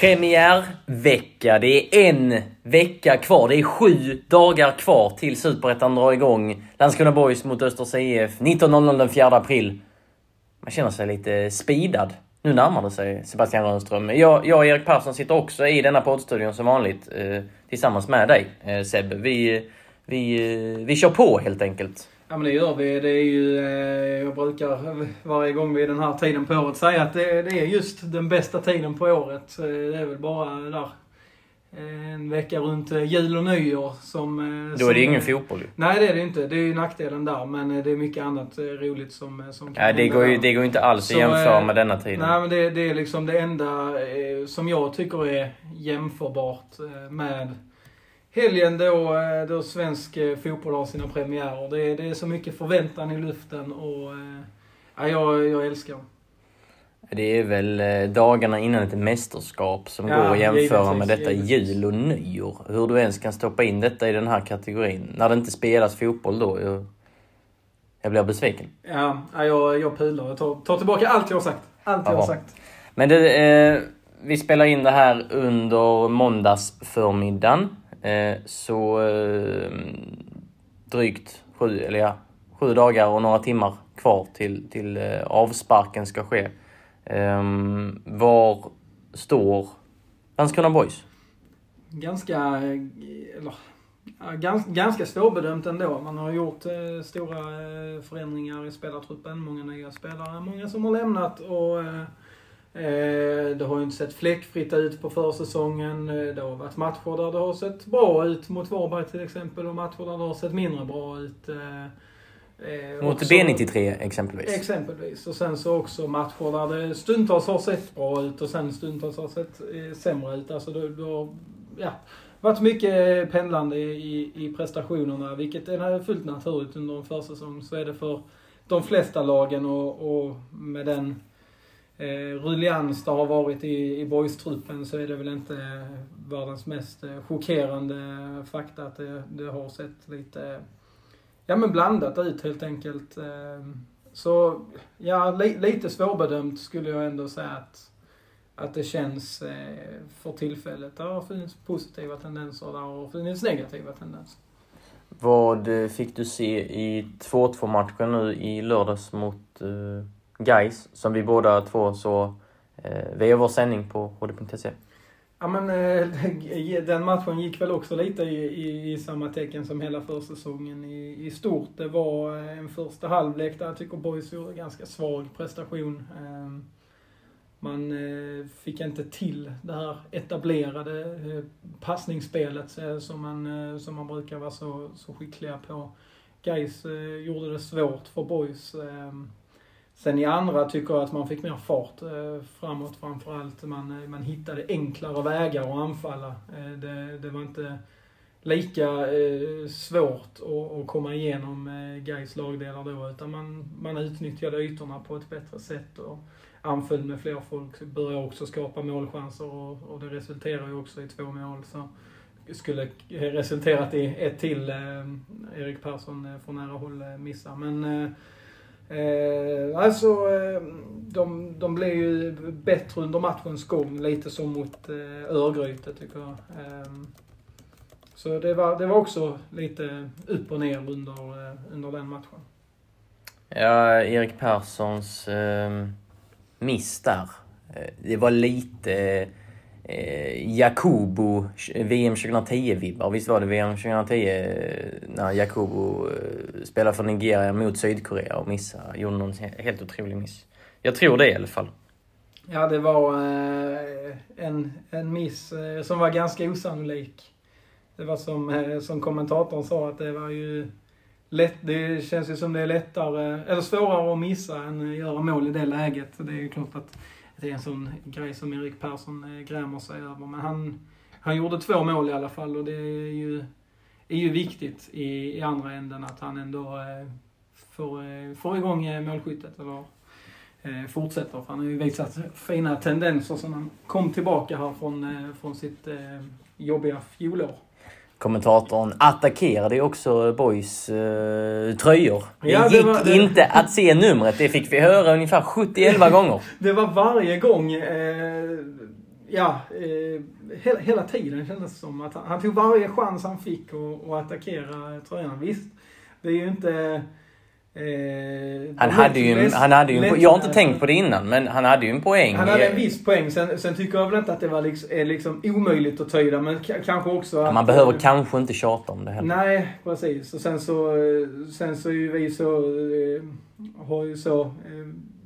Premiärvecka. Det är en vecka kvar. Det är sju dagar kvar till Superettan drar igång. Landskrona Boys mot Östers IF 19.00 den 4 april. Man känner sig lite speedad. Nu närmar det sig Sebastian Rönnström. Jag, jag och Erik Persson sitter också i denna poddstudion som vanligt eh, tillsammans med dig eh, Seb. Vi, eh, vi, eh, vi kör på helt enkelt. Ja men det gör vi. Det är ju, eh, jag brukar varje gång vid den här tiden på året säga att det, det är just den bästa tiden på året. Eh, Det är väl bara där eh, en vecka runt jul och nyår som... Då är som- det ingen fotboll ju. Nej det är det inte. Det är ju nackdelen där. Men det är mycket annat roligt som, som kan Nej, det går ju det går inte alls att jämföra med denna tiden. Nej men det, det är liksom det enda som jag tycker är jämförbart med helgen då, eh, då svensk eh, fotboll har sina premiärer. Det, är- det är så mycket förväntan i luften och eh, ja, jag, jag älskar det. Är väl dagarna innan ett mästerskap som Ja, går att jämföra givetvis, med detta givetvis. jul och nyår. Hur du ens kan stoppa in detta i den här kategorin. När det inte spelas fotboll då. Jag, jag blir besviken. Ja, ja, jag, jag pular. Jag tar, tar tillbaka allt jag har sagt. Allt jag har sagt. Men det, eh, vi spelar in det här under måndagsförmiddagen. Eh, så eh, drygt sju, eller ja, sju dagar och några timmar kvar till, till eh, avsparken ska ske. Ehm, var står Landskrona Boys? Ganska, eller, ganska, ganska svårbedömt ändå. Man har gjort eh, stora förändringar i spelartruppen. Många nya spelare, många som har lämnat och eh, det har ju inte sett fläckfritt ut på försäsongen. Eh, Det har varit matcher där det har sett bra ut mot Varberg till exempel och matcher där det har sett mindre bra ut. eh, eh, Mot också- B93 exempelvis. Exempelvis. Och sen så också matcher där det stundtals har sett bra ut och sen stundtals har sett eh, sämre ut. Alltså det, det har ja, varit mycket pendlande i, i prestationerna, vilket är fullt naturligt under en försäsong. Så är det för de flesta lagen och, och med den eh, ruljans det har varit i, i boys-truppen så är det väl inte eh, världens mest eh, chockerande fakta att det, det har sett lite Ja men blandat ut helt enkelt. Eh, så ja, li, lite svårbedömt skulle jag ändå säga att, att det känns eh, för tillfället. Det har funnits positiva tendenser, där har funnits negativa tendenser. Vad fick du se i 2-2 matchen nu i lördags mot guys som vi båda två så eh, Vi via vår sändning på hd.se? Ja men eh, den matchen gick väl också lite i, i, i samma tecken som hela försäsongen i, i stort. Det var eh, en första halvlek där jag tycker Boys gjorde en ganska svag prestation. Ehm, man fick inte till det här etablerade passningsspelet som man, som man brukar vara så, så skickliga på. Gais gjorde det svårt för Boys. Ehm, Sen i andra tycker jag att man fick mer fart eh, framåt framförallt. Man, eh, man hittade enklare vägar att anfalla. Eh, det, det var inte lika eh, svårt att, att komma igenom eh, Gais lagdelar då, utan man, man utnyttjade ytorna på ett bättre sätt och anföll med fler folk. Började också skapa målchanser och, och det resulterar ju också i två mål. Så skulle resulterat i ett till eh, Erik Persson eh, från nära håll eh, missar. Men eh, eh, alltså, eh, de, de blev ju bättre under matchens gång, lite som mot eh, Örgryte tycker jag. Eh, så det var, det var också lite upp och ner under, eh, under den matchen. Ja, Erik Perssons eh, miss där. Eh, det var lite eh, Jakobo VM 2010-vibbar. Visst var det VM 2010 eh, när Jakobo eh, spelade för Nigeria mot Sydkorea och missade. Gjorde någon helt otrolig miss. Jag tror det i alla fall. Ja, det var eh, en, en miss eh, som var ganska osannolik. Det var som, eh, som kommentatorn sa att det var ju lätt, det känns ju som det är lättare, eller svårare att missa än att göra mål i det läget. Det är ju klart att det är en sån grej som Erik Persson eh, grämer sig över. Men han, han gjorde två mål i alla fall och det är ju, är ju viktigt i, i andra änden att han ändå eh, får, eh, får igång eh, målskyttet. Eller, eh, fortsätter. För han har ju visat fina tendenser sen han kom tillbaka här från, eh, från sitt eh, jobbiga fjolår. Kommentatorn attackerade ju också Boys eh, tröjor. Det Ja, det gick var- det- inte att se numret. Det fick vi höra ungefär 71 gånger. Det var varje gång, eh, ja, eh, hela, hela tiden kändes det som att han, han tog varje chans han fick att att attackera tröjorna. Visst, det är ju inte... Eh, Han de hade ju, lätt- han hade ju en, Jag har inte tänkt på det innan, men han hade ju en poäng. Han hade en viss poäng. Sen, sen tycker jag väl inte att det var liksom, är liksom omöjligt att tyda, men kanske också att... Man behöver kanske inte tjata om det heller. Nej, precis. Och sen så, eh, sen så är ju vi så, eh, har ju så eh,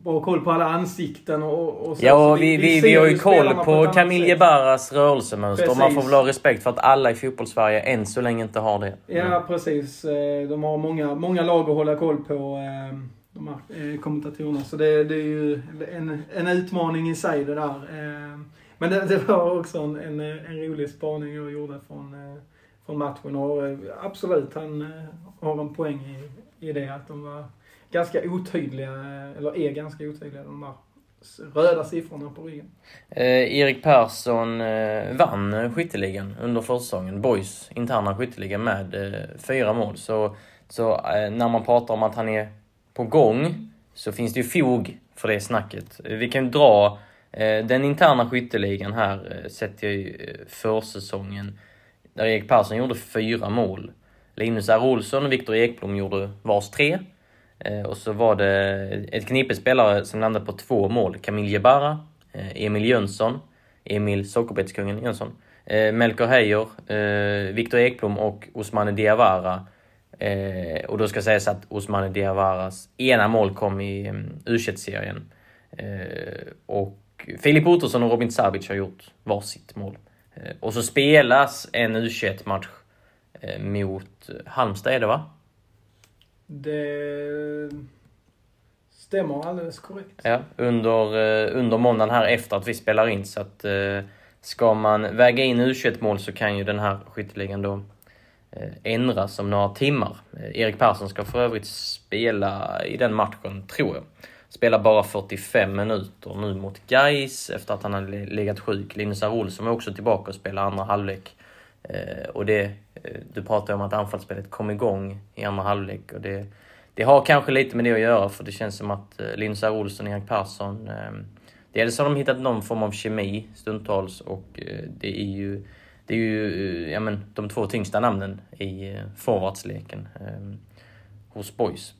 bra koll på alla ansikten och, och så. Ja, så vi, vi, ser vi har ju koll på annat Camille sätt. Barras rörelsemönster. Och man får Precis. väl ha respekt för att alla i fotbollssverige än så länge inte har det. Ja, precis. Eh, De har många, många lag att hålla koll på, eh, de här eh, kommentatorerna. Så det, det är ju en, en utmaning i sig det där. Men det, det var också en, en, en rolig spaning jag gjorde från, från matchen. Och absolut, han har en poäng i, i det att de var ganska otydliga, eller är ganska otydliga, de där röda siffrorna på ryggen. Eh, Erik Persson eh, vann eh, skytteligan under försäsongen. Boys interna skytteliga med eh, fyra mål. Så, så eh, när man pratar om att han är på gång så finns det ju fog för det snacket. Eh, vi kan ju dra eh, den interna skytteligan här, eh, sett till eh, försäsongen. Där Erik Persson gjorde fyra mål. Linus R. Olsson och Viktor Ekblom gjorde vars tre. Eh, och så var det ett knippe spelare som landade på två mål. Camille Jebara, eh, Emil Jönsson, Emil Sockerbetskungen Jönsson, eh, Melker Heijer, Viktor Ekblom och Osmane Diawara. Och då ska sägas att Osmane Diawaras ena mål kom i mm, U21-serien. Och Filip Ottosson och Robin Sabic har gjort varsitt mål. Och så spelas en U21-match mot Halmstad, är det va? Det stämmer alldeles korrekt. Ja, under, eh, under måndagen här efter att vi spelar in. Så att eh, ska man väga in U21-mål så kan ju den här skytteligan då eh, ändras om några timmar. Erik Persson ska för övrigt spela i den matchen, tror jag. Spelar bara 45 minuter nu mot Gais efter att han har legat sjuk. Linus R. Olsson är också tillbaka och spelar andra halvlek. Och det, Eh, du pratar om att anfallsspelet kom igång i andra halvlek och det, det har kanske lite med det att göra för det känns som att eh, Linus R. Olsson och Erik Persson ehm, Dels har de hittat någon form av kemi stundtals och eh, det är ju det är ju ja, men, de två tyngsta namnen i forwardsleken ehm, hos Boys.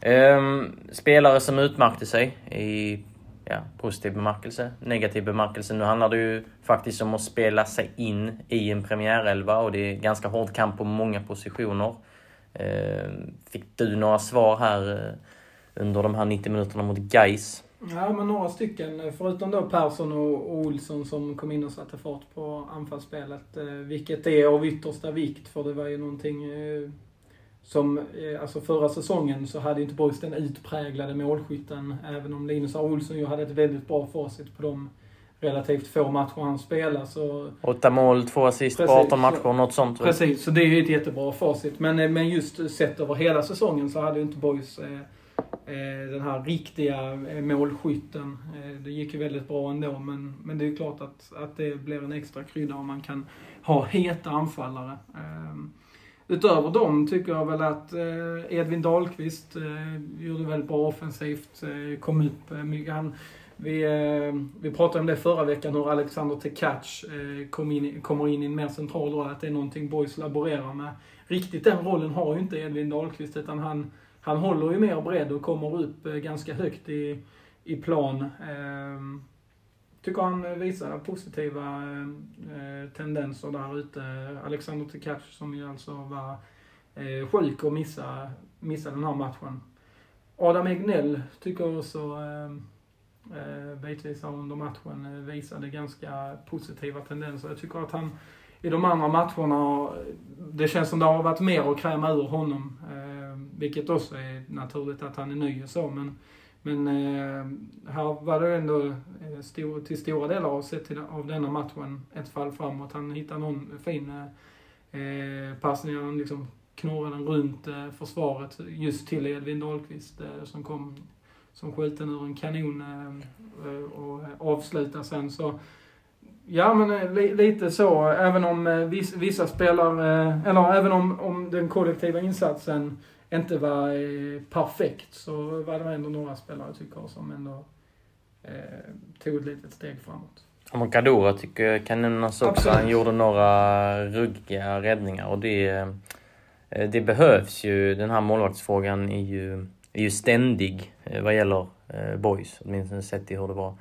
Ehm, spelare som utmärkte sig i ja, positiv bemärkelse, negativ bemärkelse. Nu handlar det ju faktiskt om att spela sig in i en premiärelva och det är ganska hård kamp på många positioner. Ehm, fick du några svar här eh, under de här 90 minuterna mot Gais? Ja, men några stycken. Förutom då Persson och Olsson som kom in och satte fart på anfallsspelet. Eh, vilket är av yttersta vikt, för det var ju någonting eh, som, eh, alltså förra säsongen så hade inte Boys den utpräglade målskytten. Även om Linus R. Olsson ju hade ett väldigt bra facit på de relativt få matcher han spelade. Så Åtta mål, två assist på Precis. 18 matcher, något sånt. Precis, så det är ju ett jättebra facit. Men, eh, men just sett över hela säsongen så hade ju inte Boys eh, eh, den här riktiga målskytten. Eh, det gick ju väldigt bra ändå, men, men det är ju klart att, att det blir en extra krydda om man kan ha heta anfallare. Eh, utöver dem tycker jag väl att eh, Edvin Dahlqvist eh, gjorde väldigt bra offensivt, eh, kom upp mycket. Han, vi, vi pratade om det förra veckan, hur Alexander Tekac kom in, kommer in i en mer central roll, att det är någonting Boys laborerar med. Riktigt den rollen har ju inte Edvin Dahlqvist, utan han, han håller ju mer bredd och kommer upp ganska högt i, i plan. Ehm, Tycker han visar positiva eh, tendenser där ute. Alexander Tkach som ju alltså var eh, sjuk och missade, missade den här matchen. Adam Egnell tycker också eh, bitvis här under matchen visade ganska positiva tendenser. Jag tycker att han i de andra matcherna, det känns som det har varit mer att kräma ur honom. Vilket också är naturligt att han är ny och så. Men, men eh, här var det ändå eh, stor, till stora delar av, sett till, av denna matchen ett fall framåt. Han hittade någon fin eh, eh, passning, han liksom knorrade den runt eh, försvaret just till Edvin Dahlqvist eh, som kom som skjuten ur en kanon eh, eh och avslutade sen. Så Ja, men eh, li, lite så. Även om eh, vissa, vissa spelare, eh, eller även om, om den kollektiva insatsen inte var perfekt så var det ändå några spelare tycker jag som ändå eh, tog ett litet steg framåt. Amokadora tycker jag kan nämnas också. Han gjorde några ruggiga räddningar och det, det behövs ju. Den här målvaktsfrågan är ju, är ju ständig vad gäller boys, åtminstone sett i hur det var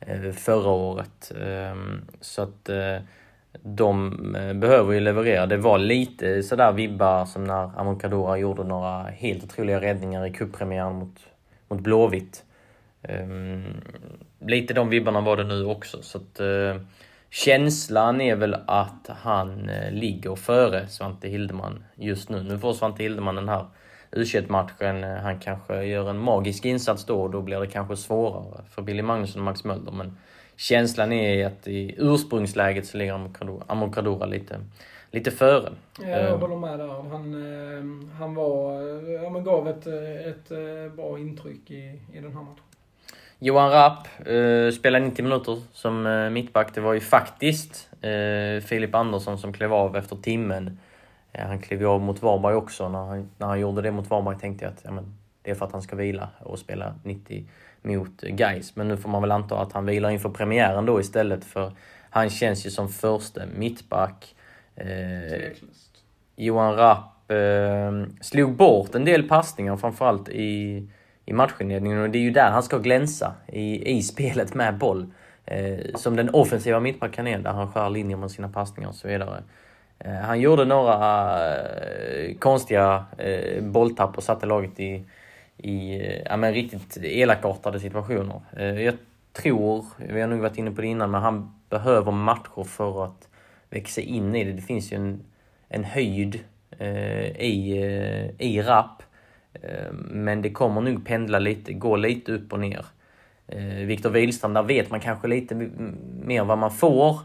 Eh, förra året. Ehm, så att eh, de eh, behöver ju leverera. Det var lite sådär vibbar som när Amokadora gjorde några helt otroliga räddningar i cuppremiären mot, mot Blåvitt. Um, lite de vibbarna var det nu också. Så att, uh, känslan är väl att han uh, ligger före Svante Hildeman just nu. Nu får Svante Hildeman den här u matchen Han kanske gör en magisk insats då och då blir det kanske svårare för Billy Magnusson och Max Mölder. Men känslan är att i ursprungsläget så ligger Amokadora lite, lite före. Ja, jag eh. håller med där. Han, eh, han var, ja, men gav ett, ett bra intryck i, i den här matchen. Johan Rapp eh, spelade 90 minuter som eh, mittback. Det var ju faktiskt eh, Filip Andersson som klev av efter timmen. Han klev av mot Varberg också. När han, när han gjorde det mot Varberg tänkte jag att ja, men, det är för att han ska vila och spela 90 mot Geis. Men nu får man väl anta att han vilar inför premiären då istället för han känns ju som första mittback. Eh, Johan Rapp eh, slog bort en del passningar framförallt i, i matchinledningen och det är ju där han ska glänsa i, i spelet med boll. Eh, som den offensiva mittbacken är, där han skär linjer med sina passningar och så vidare. Eh, han gjorde några eh, konstiga eh, bolltapp och satte laget i, i ja, men riktigt elakartade situationer. Eh, jag tror, vi har nog varit inne på det innan, men han behöver matcher för att växa in i det. Det finns ju en, en höjd eh, i, eh, i rap. Men det kommer nog pendla lite, gå lite upp och ner. Viktor Wihlström, där vet man kanske lite mer vad man får.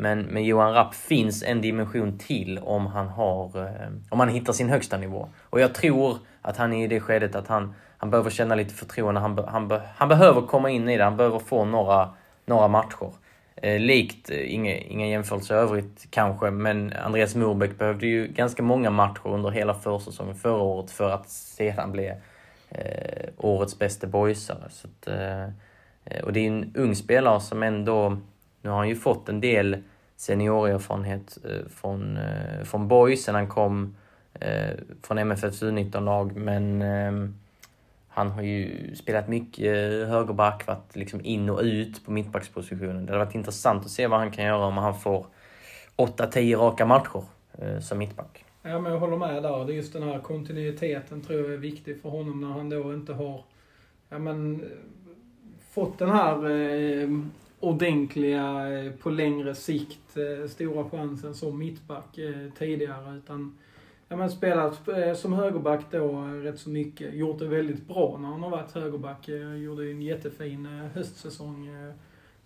Men med Johan Rapp finns en dimension till om han, har, eh, om han hittar sin högsta nivå. Och jag tror att han är i det skedet att han, han behöver känna lite förtroende. Han, han, han behöver komma in i det. Han behöver få några, några matcher. Eh, likt, eh, inga, inga jämförelser övrigt kanske, men Andreas Murbeck behövde ju ganska många matcher under hela försäsongen förra året för att sedan bli eh, årets bästa boysare. Så att, eh, eh och det är en ung spelare som ändå nu har han ju fått en del seniorerfarenhet eh, från, eh, från Boys sen han kom eh, från MFFs U19-lag, men ehm, han har ju spelat mycket högerback, varit liksom in och ut på mittbackspositionen. Det hade varit intressant att se vad han kan göra om han får 8-10 raka matcher som mittback. Ja, men jag håller med där. Det är just den här kontinuiteten tror jag är viktig för honom när han då inte har ja, men, fått den här eh, ordentliga, eh, på längre sikt, eh, stora chansen som mittback eh, tidigare. Utan ja, men spelat som högerback då rätt så mycket. Gjort det väldigt bra när han har varit högerback. Gjorde en jättefin höstsäsong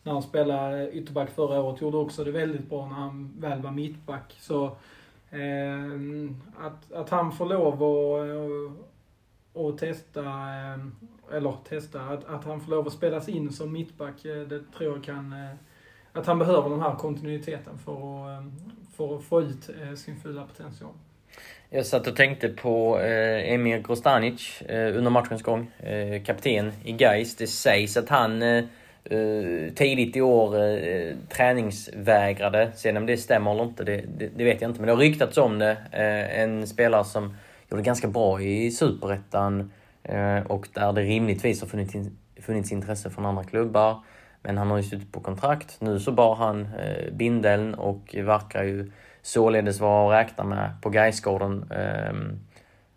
när han spelade ytterback förra året. Gjorde också det väldigt bra när han väl var mittback. Så eh, att, att han får lov att och testa, ehm, eller testa, att, att han får lov att spelas in som mittback, eh, det tror jag kan, eh, att han behöver den här kontinuiteten för att, eh, för att få ut sin fulla potential. Jag satt och tänkte på eh, Emir Grostanic eh, under matchens gång. Eh, kapten i Gais. Det sägs att han eh, tidigt i år eh, träningsvägrade. Sen om det stämmer eller inte, det, det, det, vet jag inte. Men det har ryktats om det. Eh, en spelare som gjorde ganska bra i Superettan eh, Eh, och där det rimligtvis har funnits, funnits intresse från andra klubbar. Men han har ju suttit på kontrakt. Nu så bar han eh, bindeln och verkar ju således vara att räkna med på Gaisgården ehm,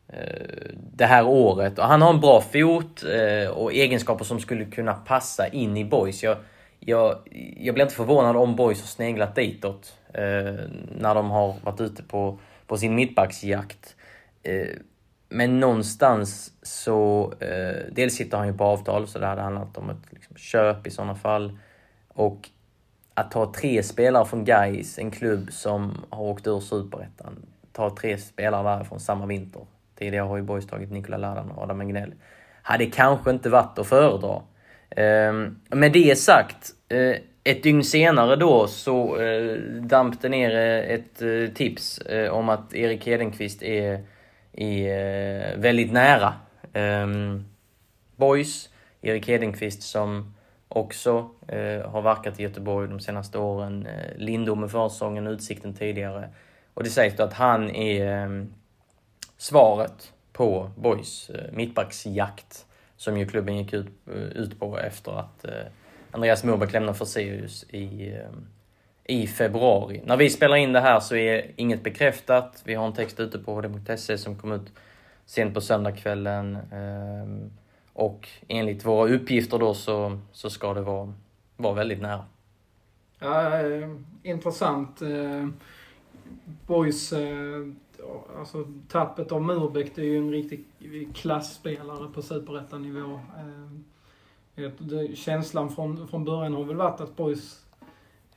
eh, det här året. Och han har en bra fot eh, och egenskaper som skulle kunna passa in i Boys. Jag, jag, jag blir inte förvånad om Boys har sneglat ditåt eh, när de har varit ute på, på sin mittbacksjakt. Men någonstans så... Eh, dels sitter han ju på avtal, så det hade handlat om ett liksom, köp i sådana fall. Och att ta tre spelare från Gais, en klubb som har åkt ur superettan, ta tre spelare därifrån samma vinter. Tidigare har ju Boys tagit Nikola Ladan och Adam Engnell. Hade kanske inte varit att föredra. Eh, med det sagt, eh, ett dygn senare då så eh, damp det ner eh, ett eh, tips eh, om att Erik Hedenqvist är, i, eh, väldigt nära. Eh, Boys, Erik Hedenqvist som också eh, har verkat i Göteborg de senaste åren. Eh, Lindom med försäsongen, Utsikten tidigare. Och det sägs då att han är eh, svaret på Boys eh, mittbacksjakt som ju klubben gick ut, eh, ut på efter att eh, Andreas Morbäck lämnade för Sirius i, eh, i februari. När vi spelar in det här så är inget bekräftat. Vi har en text ute på hd.se som kom ut sent på söndagskvällen. Ehm, och enligt våra uppgifter då så, så ska det vara, vara väldigt nära. Ja, ehm, intressant. Ehm, boys, eh, alltså tappet av Murbeck, det är ju en riktig klassspelare på superettanivå. Känslan från, från början har väl varit att Boys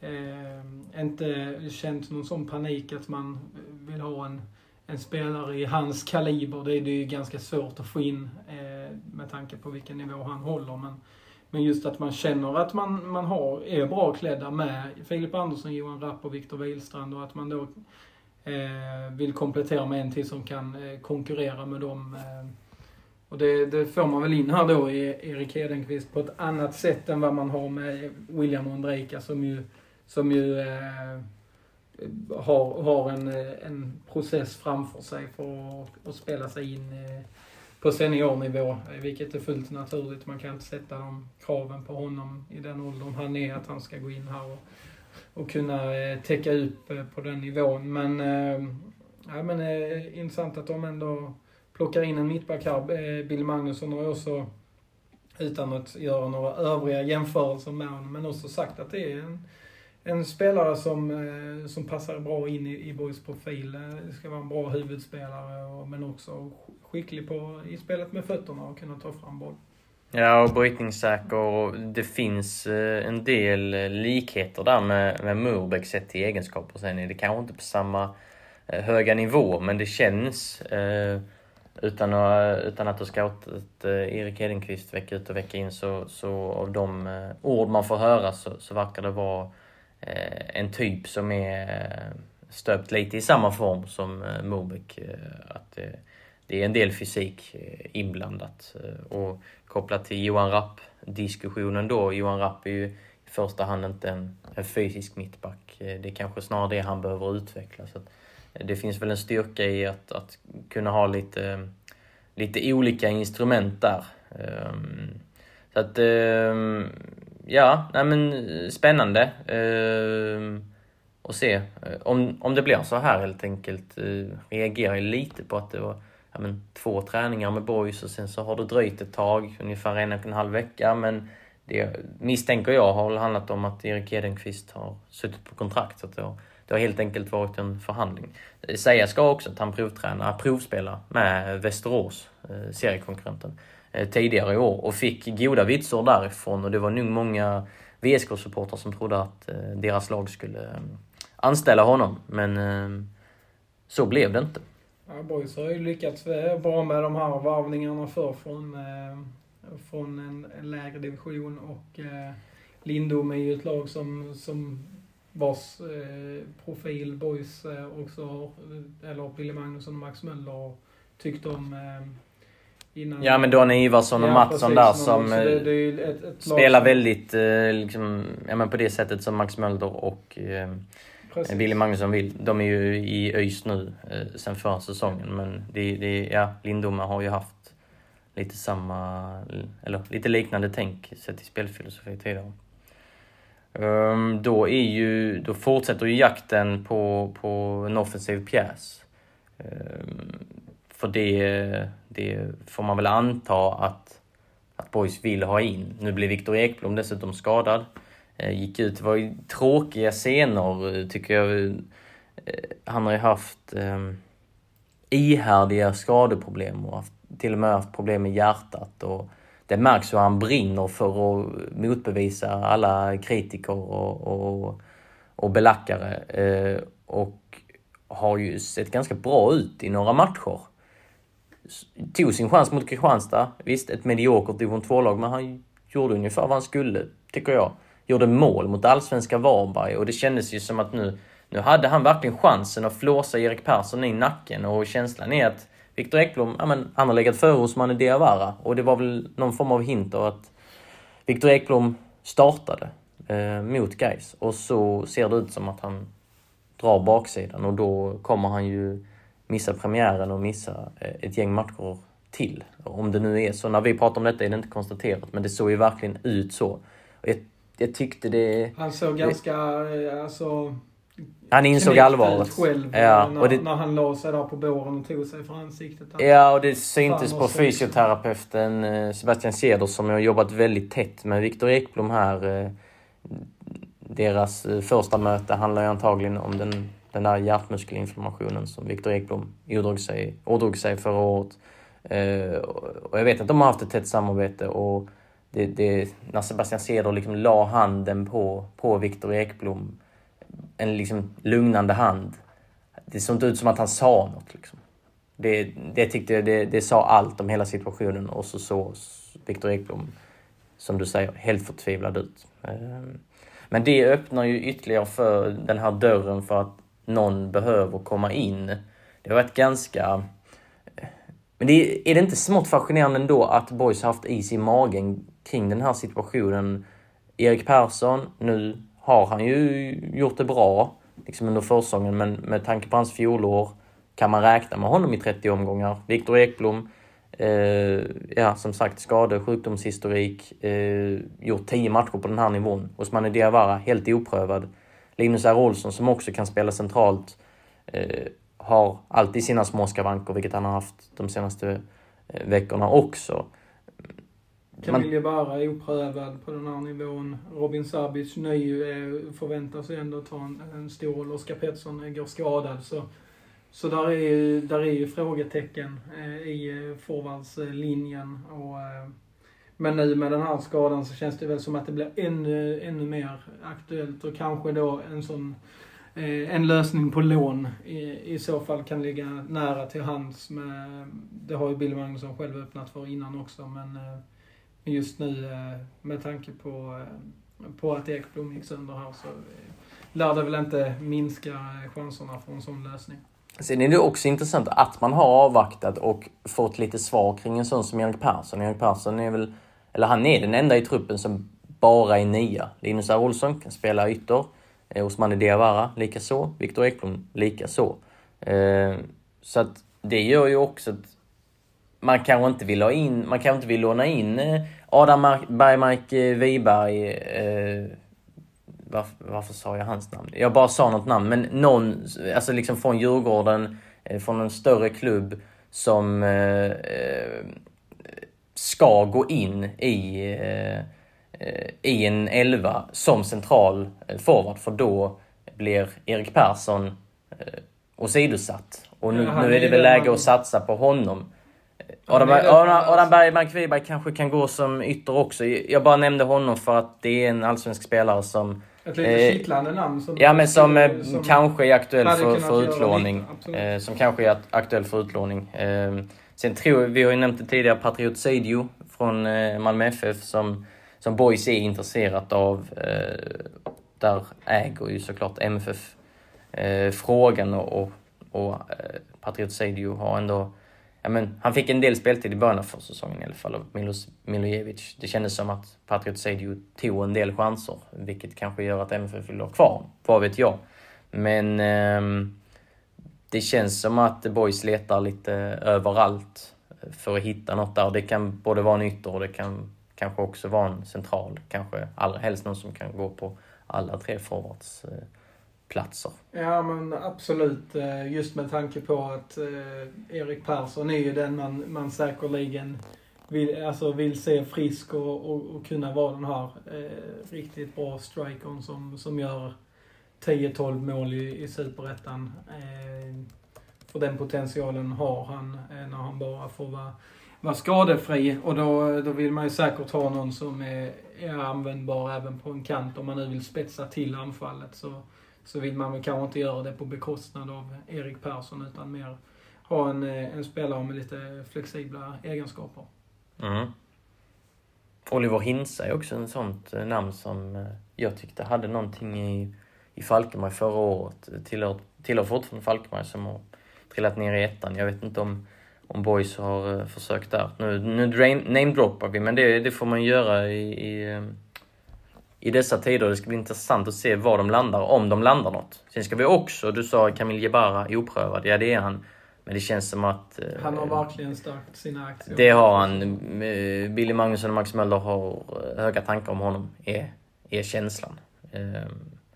eh, inte känt någon sån panik att man vill ha en, en spelare i hans kaliber. Det är, det ju ganska svårt att få in eh, med tanke på vilken nivå han håller. Men, men just att man känner att man, man har, är bra klädda med Filip Andersson, Johan Rapp och Viktor Wihlstrand och att man då eh, vill komplettera med en till som kan eh, konkurrera med dem eh, och det, det, får man väl in här då i Erik Hedenqvist på ett annat sätt än vad man har med William och Ondrejka som ju, som ju eh, har, har en, eh, en process framför sig för att, att spela sig in eh, på seniornivå, vilket är fullt naturligt. Man kan inte sätta de kraven på honom i den åldern han är, att han ska gå in här och, och kunna eh, täcka upp eh, på den nivån. Men, eh, ja, men eh, intressant att de ändå plockar in en mittback här. Eh, Bill Magnusson har också, utan att göra några övriga jämförelser med honom, men också sagt att det är en, en spelare som, eh, som passar bra in i, i Borgs profil. Eh, det ska vara en bra huvudspelare, men också skicklig på, i spelet med fötterna och kunna ta fram boll. Ja, och brytningssäker och det finns eh, en del likheter där med, med Murbeck sett till egenskaper. Sen är det kanske inte på samma höga nivå, men det känns eh, utan att, utan att ha scoutat Erik Hedenqvist vecka ut och vecka in så, så av de ord man får höra så, så verkar det vara Eh, en typ som är eh, stöpt lite i samma form som eh, Mobeck. Att det är en del fysik inblandat. Och kopplat till Johan Rapp-diskussionen då. Johan Rapp är ju i första hand inte en, en fysisk mittback. Det är kanske snarare det han behöver utveckla. Så det finns väl en styrka i att, att kunna ha lite, lite olika instrument där. Ehm, så att, ehm, ja, nej men eh, spännande. Ehm, att se eh, om, om det blir så här helt enkelt. Eh, reagerar lite på att det var ja, men, två träningar med boys och sen så har det dröjt ett tag, ungefär en och en halv vecka. Men det misstänker jag har handlat om att Erik Hedenqvist har suttit på kontrakt. Så att det har det har helt enkelt varit en förhandling. Eh, Säga ska också att han provtränar, provspelar med Västerås, eh, seriekonkurrenten, Eh, tidigare i år och fick goda vitsord därifrån och det var nog många VSK-supportrar som trodde att eh, deras lag skulle eh, anställa honom. Men så blev det inte. Ja, Boys har ju lyckats bra med de här varvningarna för från, från en lägre division och Lindom är ju ett lag som, som vars eh, profil Boys eh, också eller Billy Magnusson och Max Möller tyckte om eh, innan. Ja men Don Ivarsson och ja, Mattsson där som det, det ett, ett spelar väldigt eh, liksom, ja men på det sättet som Max Möller och eh, Billy Magnusson vill. De är ju i ÖIS nu eh, sen förra säsongen men det, det, ja, Lindome har ju haft lite samma, eller lite liknande tänk sett till spelfilosofi tidigare. Um, då, är ju, då fortsätter ju jakten på, på en offensiv pjäs. Um, för det, det får man väl anta att, att Boys vill ha in. Nu blir Viktor Ekblom dessutom skadad. Eh, gick ut, det var ju tråkiga scener eh, tycker jag. Eh, han har ju haft eh, ihärdiga skadeproblem och haft, till och med haft problem med hjärtat. Och det märks hur han brinner för att motbevisa alla kritiker och, och, och belackare. Eh, och har ju sett ganska bra ut i några matcher. Tog sin chans mot Kristianstad. Visst, ett mediokert division 2-lag, men han gjorde ungefär vad han skulle, tycker jag. Gjorde mål mot allsvenska Varberg och det kändes ju som att nu, nu hade han verkligen chansen att flåsa Erik Persson i nacken och känslan är att Viktor Ekblom, ja men han har legat före hos Mane Diawara och det var väl någon form av hint av att Viktor Ekblom startade eh, mot Gais och så ser det ut som att han drar baksidan och då kommer han ju missa premiären och missa eh, ett gäng matcher till. Om det nu är så. När vi pratar om detta är det inte konstaterat, men det såg ju verkligen ut så. Jag, jag tyckte det... Han såg ganska, eh, alltså... Han insåg allvaret. själv ja, när, det, när han la sig där på båren och tog sig för ansiktet. Ja, och det syntes på fysioterapeuten eh, Sebastian Ceder som har jobbat väldigt tätt med Viktor Ekblom här deras eh, första möte handlar ju antagligen om den, den där hjärtmuskelinflammationen som Viktor Ekblom ådrog sig, ådrog sig förra året. Eh, och jag vet att de har haft ett tätt samarbete och det, det, när Sebastian Ceder liksom la handen på, på Viktor Ekblom, en liksom lugnande hand. Det såg inte ut som att han sa något. Liksom. Det, det tyckte jag, det, det sa allt om hela situationen och så såg Viktor Ekblom, som du säger, helt förtvivlad ut. Eh, men det öppnar ju ytterligare för den här dörren för att någon behöver komma in. Det har varit ganska... Men det är, det inte smått fascinerande ändå att Boys haft is i magen kring den här situationen? Erik Persson, nu har han ju gjort det bra liksom under försäsongen, men med tanke på hans fjolår kan man räkna med honom i 30 omgångar. Viktor Ekblom, Eh, ja, som sagt, skade, sjukdomshistorik. Eh, gjort tio matcher på den här nivån. Osmane Diawara, helt oprövad. Linus R. Olsson, som också kan spela centralt, eh, har alltid sina småskavanker, vilket han har haft de senaste eh, veckorna också. Camille Bara är oprövad på den här nivån. Robin Sabic, ny, eh, förväntar sig ändå ta en, en stor roll. Oskar Pettersson går skadad. Så så där är, där är ju frågetecken eh, i eh, forwardslinjen. Och, eh, men nu med den här skadan så känns det väl som att det blir ännu, ännu mer aktuellt och kanske då en sån eh, en lösning på lån i, i så fall kan ligga nära till hands. Med, det har ju Bill Magnusson själv öppnat för innan också men eh, just nu eh, med tanke på, på att Ekblom gick sönder här så lär det väl inte minska chanserna för en sån lösning. Sen är det också intressant att man har avvaktat och fått lite svar kring en sån som Erik Persson. Erik Persson är väl, eller han är den enda i truppen som bara är nia. Linus R. Olsson kan spela ytter. Eh, Osmani Diawara likaså. Viktor Ekblom likaså. Eh, så att det gör ju också att man kanske inte vill ha in, man kanske inte vill låna in eh, Adam Bergmark eh, Wiberg eh, varför, varför sa jag hans namn? Jag bara sa något namn, men någon, alltså liksom från Djurgården, eh, från en större klubb som eh, eh ska gå in i, eh, eh, i en elva som central forward, för då blir Erik Persson eh, åsidosatt. Och nu, ja, nu är det väl läge att satsa på honom. Adam, Adam, Bergmark Wiberg kanske kan gå som ytter också. Jag bara nämnde honom för att det är en allsvensk spelare som ett lite eh, kittlande namn. Som ja, men som, eh, som kanske är aktuell för, för utlåning. Eh, som kanske är aktuell för utlåning. Eh, sen tror vi har ju nämnt det tidigare, Patriot Seidio från eh, Malmö FF som, som Boys är intresserat av. Eh, där äger ju såklart MFF eh, frågan och, och, och Patriot Seidio har ändå ja, men, han fick en del speltid i början av säsongen i alla fall av Milos Milojevic. Det kändes som att Patriot Seidio tog en del chanser, vilket kanske gör att MFF vill ha kvar. Vad vet jag? Men eh, det känns som att Boys letar lite överallt eh, för att hitta något där. Det kan både vara en ytter och det kan kanske också vara en central. Kanske allra helst någon som kan gå på alla tre forwards. Platser. Ja men absolut. Eh, just med tanke på att eh, Erik Persson är ju den man, man säkerligen vill, alltså vill se frisk och, och, och kunna vara den här eh, riktigt bra strikern som, som gör 10-12 mål i, i Superettan. Eh, för den potentialen har han eh, när han bara får vara, vara skadefri. Och då, då vill man ju säkert ha någon som är, är användbar även på en kant om man nu vill spetsa till anfallet. Så, så vill man väl kanske inte göra det på bekostnad av Erik Persson utan mer ha en, eh, en spelare med lite flexibla egenskaper. Mm. Oliver Hinsa är också en sånt eh, namn som jag tyckte hade någonting i, i Falkenberg förra året. Tillhör, tillhör fortfarande Falkenberg som har trillat ner i ettan. Jag vet inte om, om Boys har uh, försökt där. Nu, nu namedroppar vi, men det, det får man göra i, i, i dessa tider. Det ska bli intressant att se var de landar, om de landar något. Sen ska vi också, du sa Camille Jebara oprövad. Ja, det är han. Men det känns som att... Eh, han har verkligen stärkt sina aktier. Det har han. Eh, Billy Magnusson och Max Möller har eh, höga tankar om honom, är, är känslan.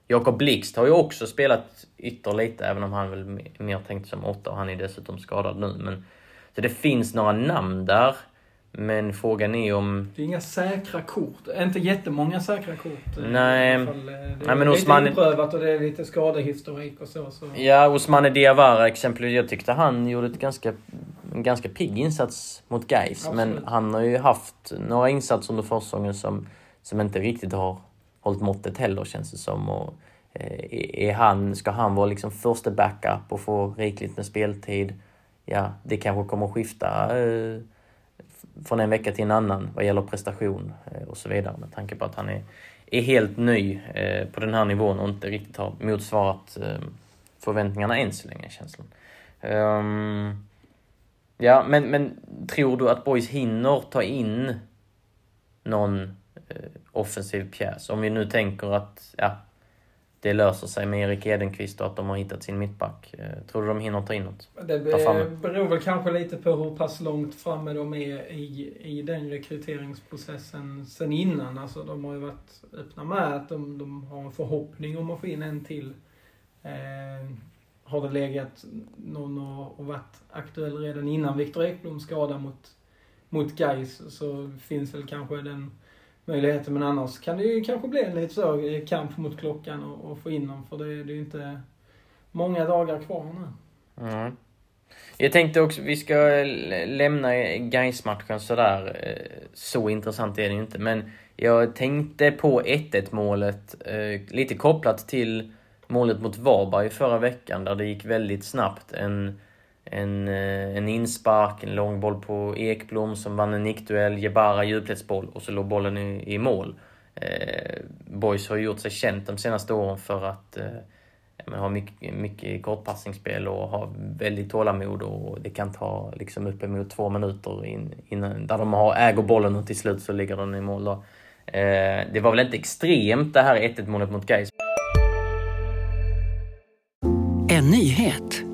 Jakob Blixt har ju också spelat ytter lite, även om han väl mer tänkt som åtta och han är dessutom skadad nu. Men, så det finns några namn där. Men frågan är om... Det är inga säkra kort. Inte jättemånga säkra kort. Eh, Nej. Det är Nej, men lite Osman... inprövat och det är lite skadehistorik och så. så. Ja, Osmane Diawara exempelvis. Jag tyckte han gjorde ett ganska, en ganska pigg insats mot Gais. Men han har ju haft några insatser under försäsongen som, som inte riktigt har hållit måttet heller känns det som. Och, eh, är han, ska han vara liksom första backup och få rikligt med speltid? Ja, det kanske kommer att skifta. Eh, från en vecka till en annan vad gäller prestation eh, och så vidare med tanke på att han är, är helt ny eh, på den här nivån och inte riktigt har motsvarat eh, förväntningarna än så länge, känslan. Um, ja, men, men tror du att Boys hinner ta in någon eh, offensiv pjäs? Om vi nu tänker att ja, det löser sig med Erik Edenqvist och att de har hittat sin mittback. Eh, tror du de hinner ta in något? Det beror väl kanske lite på hur pass långt framme de är i, i den rekryteringsprocessen sen innan. Alltså de har ju varit öppna med att de, de har en förhoppning om att få in en till. Eh, har det legat någon och, och varit aktuell redan innan Viktor Ekblom skada mot, mot Gais så finns väl kanske den möjligheter. Men annars kan det ju kanske bli en lite så kamp mot klockan och, och få in dem. För det, det är ju inte många dagar kvar nu. Mm. Jag tänkte också, vi ska lämna Gais-matchen sådär. Eh, så intressant är det ju inte. Men jag tänkte på 1-1 målet, eh, lite kopplat till målet mot Varberg förra veckan, där det gick väldigt snabbt. En en, eh, en inspark, en långboll på Ekblom som vann en nickduell, Jebara djupledsboll och så låg bollen i, i mål. Eh, Boys har gjort sig känt de senaste åren för att eh, ha mycket, mycket kortpassningsspel och ha väldigt tålamod och det kan ta liksom uppemot två minuter in, innan, där de har, äger bollen och till slut så ligger den i mål. Då. Eh, det var väl inte extremt det här 1-1 målet mot Gais. En nyhet.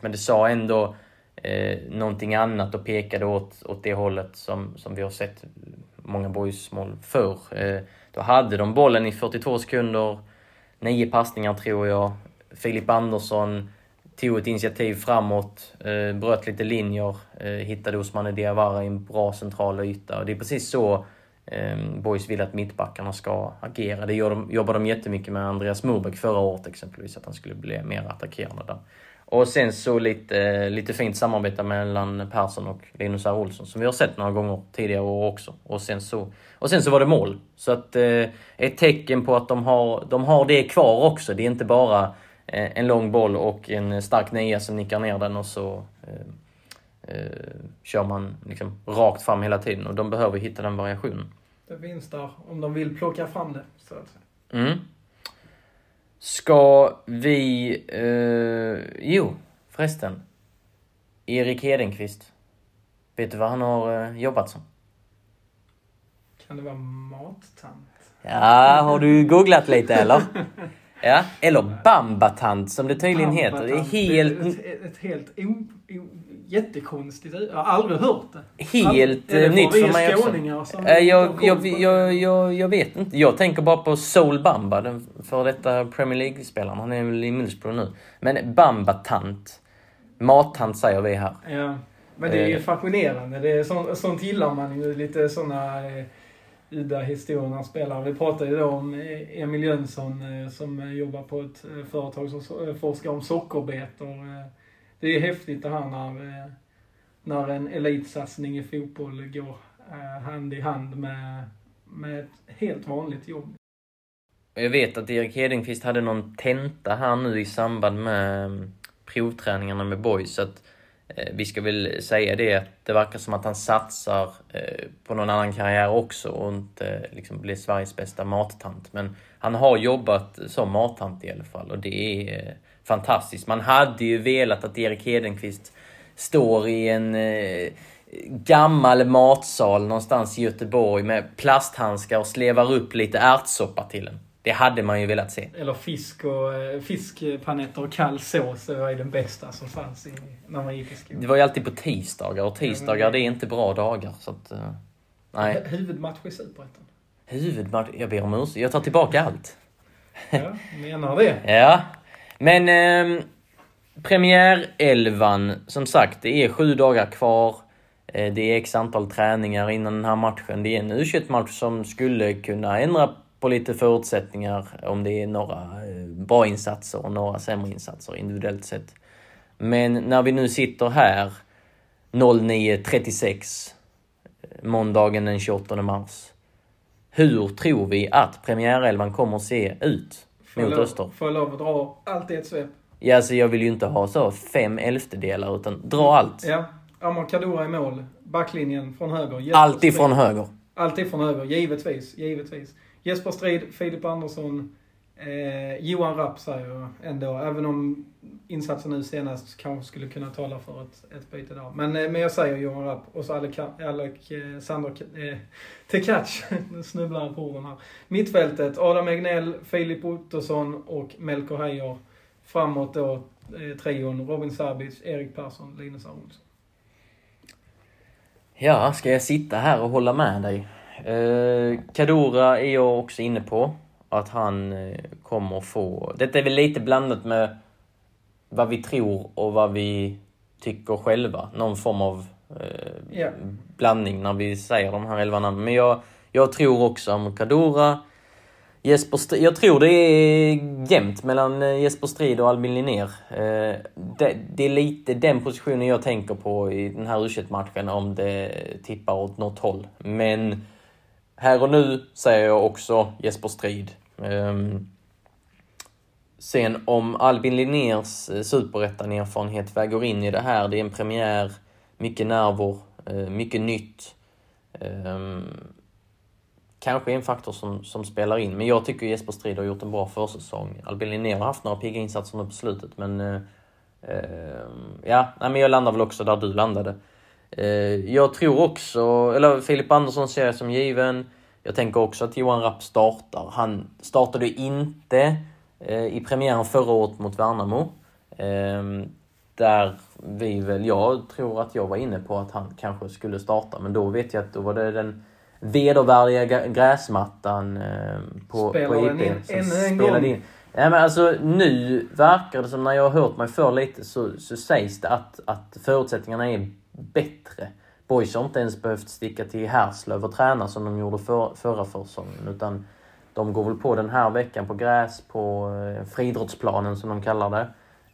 Men det sa ändå eh, någonting annat och pekade åt, åt det hållet som, som vi har sett många boysmål förr. Eh, då hade de bollen i 42 sekunder, nio passningar tror jag. Filip Andersson tog ett initiativ framåt, eh, bröt lite linjer, eh, hittade Osmane Diawara i en bra central yta. Och det är precis så eh, Boys vill att mittbackarna ska agera. Det gör de, jobbar de jättemycket med Andreas Murbeck förra året exempelvis, att han skulle bli mer attackerande där. Och sen så lite, lite fint samarbete mellan Persson och Linus R. Olsson som vi har sett några gånger tidigare år också. Och sen så, och sen så var det mål. Så att eh, ett tecken på att de har, de har det kvar också. Det är inte bara eh, en lång boll och en stark nia som nickar ner den och så eh, eh, kör man liksom rakt fram hela tiden. Och de behöver hitta den variationen. Det finns där om de vill plocka fram det. Så att Mm. Ska vi... Eh, jo, förresten. Erik Hedenqvist. Vet du vad han har eh, jobbat som? Kan det vara mattant? Ja, har du googlat lite eller? Ja, eller bambatant som det tydligen heter. Det är helt... Är ett, ett helt o, o, jättekonstigt Jag har aldrig hört det. Helt det eh, nytt för mig också. som Eh, Jag, jag, jag, jag, jag vet inte. Jag tänker bara på Soul Bamba, den för detta Premier League-spelaren. Han är väl i Middlesbrough nu. Men Bambatant. Mattant säger vi här. Ja. Men det är ju Eh. fascinerande. Det är sånt, sånt gillar man ju. Lite såna eh, udda historier när spelare. Vi pratade ju då om Emil Jönsson eh, som jobbar på ett företag som so- forskar om sockerbetor. Eh, det är häftigt det här när, eh, när en elitsatsning i fotboll går eh, hand i hand med, med ett helt vanligt jobb. Jag vet att Erik Hedenqvist hade någon tenta här nu i samband med mm, provträningarna med boys. Så att, eh, vi ska väl säga det att det verkar som att han satsar på någon annan karriär också och inte liksom blir Sveriges bästa mattant. Men han har jobbat som mattant i alla fall och det är fantastiskt. Man hade ju velat att Erik Hedenqvist står i en eh, gammal matsal någonstans i Göteborg med plasthandskar och slevar upp lite ärtsoppa till en. Det hade man ju velat se. Eller fisk och eh, fiskpanetter och kall sås. Det var ju den bästa som fanns i, när man gick i skolan. Det var ju alltid på tisdagar och tisdagar det är inte bra dagar. Så att, eh, nej. Hu- Huvudmatch i Superettan. Huvudmatch, jag ber om ursäkt. Jag tar tillbaka allt. Ja, menar det. Ja. Men eh, premiärelvan, som sagt, det är sju dagar kvar. Eh, det är x antal träningar innan den här matchen. Det är en u match som skulle kunna ändra på lite förutsättningar om det är några eh, bra insatser och några sämre insatser individuellt sett. Men när vi nu sitter här 09.36 eh, måndagen den 28 mars. Hur tror vi att premiärelvan kommer att se ut mot lov- Öster? Får jag lov att dra allt i ett svep? Ja, alltså jag vill ju inte ha så fem elftedelar utan dra allt. Ja. Amar Kadura i mål. Backlinjen från höger. Alltid från höger. Alltid från höger, givetvis. Givetvis. Jesper Strid, Filip Andersson, eh, Johan Rapp säger jag ändå. Även om insatsen nu senast kanske skulle kunna tala för ett, ett byte där. Men, eh, men jag säger Johan Rapp och så Alec, eh, eh Tekac. Nu snubblar jag på orden här. Mittfältet, Adam Egnell, Filip Ottosson och Melker Heijer. Framåt då eh, trion Robin Sabic, Erik Persson, Linus Aronsson. Ja, ska jag sitta här och hålla med dig? Eh, Kadura är jag också inne på. Att han eh, kommer få... Detta är väl lite blandat med vad vi tror och vad vi tycker själva. Någon form av eh, Ja. blandning när vi säger de här elva namnen. Men jag, jag tror också om Kadura. Jesper Strid, jag tror det är jämnt mellan eh, Jesper Strid och Albin Linnér. Eh, det, det är lite den positionen jag tänker på i den här u matchen om det tippar åt något håll. Men här och nu säger jag också Jesper Strid. Ehm, sen om Albin Linnérs eh, superettan-erfarenhet väger in i det här, det är en premiär, mycket nerver, eh, mycket nytt. Ehm, kanske en faktor som, som spelar in. Men jag tycker Jesper Strid har gjort en bra försäsong. Albin Linnér har haft några pigga insatser nu på slutet, men... Eh, ehm, ja, nej, men jag landar väl också där du landade. Eh, jag tror också, eller Filip Andersson ser jag som given. Jag tänker också att Johan Rapp startar. Han startade inte eh, i premiären förra året mot Värnamo. Eh, där vi väl, jag tror att jag var inne på att han kanske skulle starta, men då vet jag att då var det den vedervärdiga gräsmattan eh, på, Spelar på IP in som spelade in. Ja, men alltså, nu verkar det som, när jag har hört mig för lite, så, så sägs det att, att förutsättningarna är bättre. Boys har inte ens behövt sticka till Härslöv och träna som de gjorde för, förra försäsongen, utan de går väl på den här veckan på gräs, på eh, friidrottsplanen som de kallar det,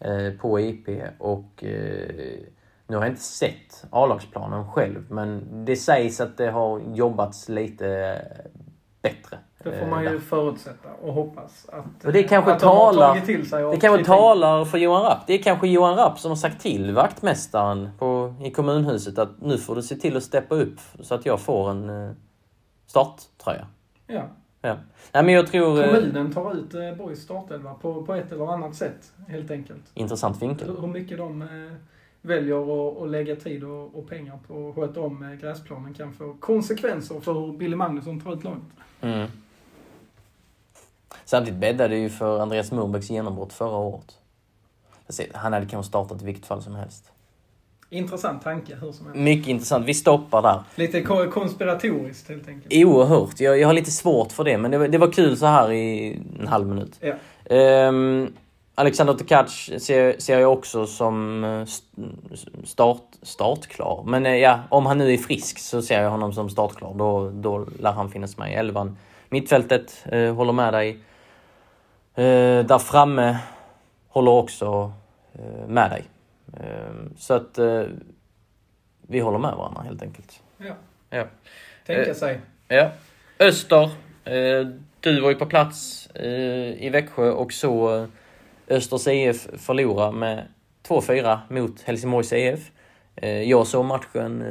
eh, på IP. Och eh, nu har jag inte sett A-lagsplanen själv, men det sägs att det har jobbats lite bättre. Det får man där. ju förutsätta och hoppas att, Och det kanske att de har talar, tagit till sig det kanske kritik. talar för Johan Rapp. Det är kanske Johan Rapp som har sagt till vaktmästaren på, i kommunhuset att nu får du se till att steppa upp så att jag får en eh, starttröja. Ja. Ja. Nej, men jag tror... eh, Kommunen tar ut eh, Borgs startelva på, på ett eller annat sätt, helt enkelt. Intressant vinkel. Hur, mycket de väljer att, lägga tid och, och pengar på att sköta om gräsplanen kan få konsekvenser för hur Billy Magnusson tar ut laget. Mm. Samtidigt bäddade det ju för Andreas Murbergs genombrott förra året. Han hade kanske startat i vilket fall som helst. Intressant tanke, hur som helst. Mycket intressant. Vi stoppar där. Lite ko- konspiratoriskt, helt enkelt. Oerhört. Jag, jag har lite svårt för det, men det var, det var kul så här i en halv minut. Ja. Ehm, Alexander Tkac ser, ser jag också som eh, st- start, startklar. Men eh, ja, om han nu är frisk så ser jag honom som startklar. Då, då lär han finnas med i elvan. Mittfältet, eh, håller med dig. Eh, där framme håller också eh, med dig. Eh, så att eh, vi håller med varandra helt enkelt. Ja. Ja. Tänka Eh, sig. Ja. Öster. Eh, du var ju på plats i Växjö och så Östers IF förlora med 2-4 mot Helsingborgs IF. Eh, jag såg matchen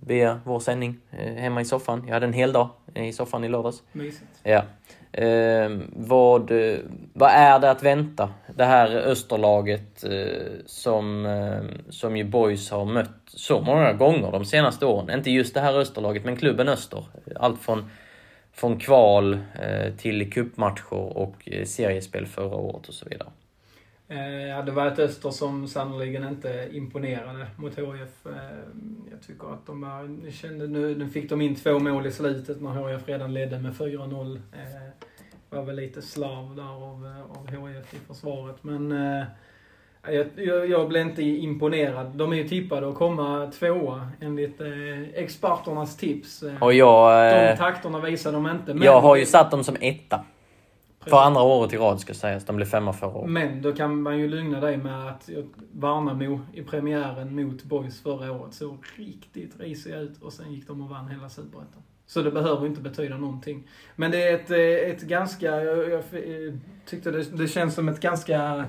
via vår sändning hemma i soffan. Jag hade en hel dag i soffan i lördags. Mysigt. Ja. Eh, vad, vad är det att vänta? Det här Österlaget eh, som, eh, som ju Boys har mött så många gånger de senaste åren. Inte just det här Österlaget, men klubben Öster. Allt från, från kval eh, till cupmatcher och eh, seriespel förra året och så vidare. Eh, Ja, det var ett Öster som sannoliken inte imponerade mot HIF. Eh, Jag tycker att de var, kände nu, nu fick de in två mål i slutet när HIF redan ledde med 4-0. Eh, Det var väl lite slarv där av, eh, av HIF i försvaret. Men eh, jag, jag, jag blev inte imponerad. De är ju tippade att komma tvåa enligt eh, experternas tips. Eh, Och jag, De eh, takterna visar de inte. Men, jag har ju satt dem som etta. För andra året i rad ska sägas. De blev femma förra året. Men då kan man ju lugna dig med att Värnamo i premiären mot Boys förra året såg riktigt risiga ut och sen gick de och vann hela Superettan. Så det behöver inte betyda någonting. Men det är ett, eh, ett ganska, jag, jag eh, tyckte det, det känns som ett ganska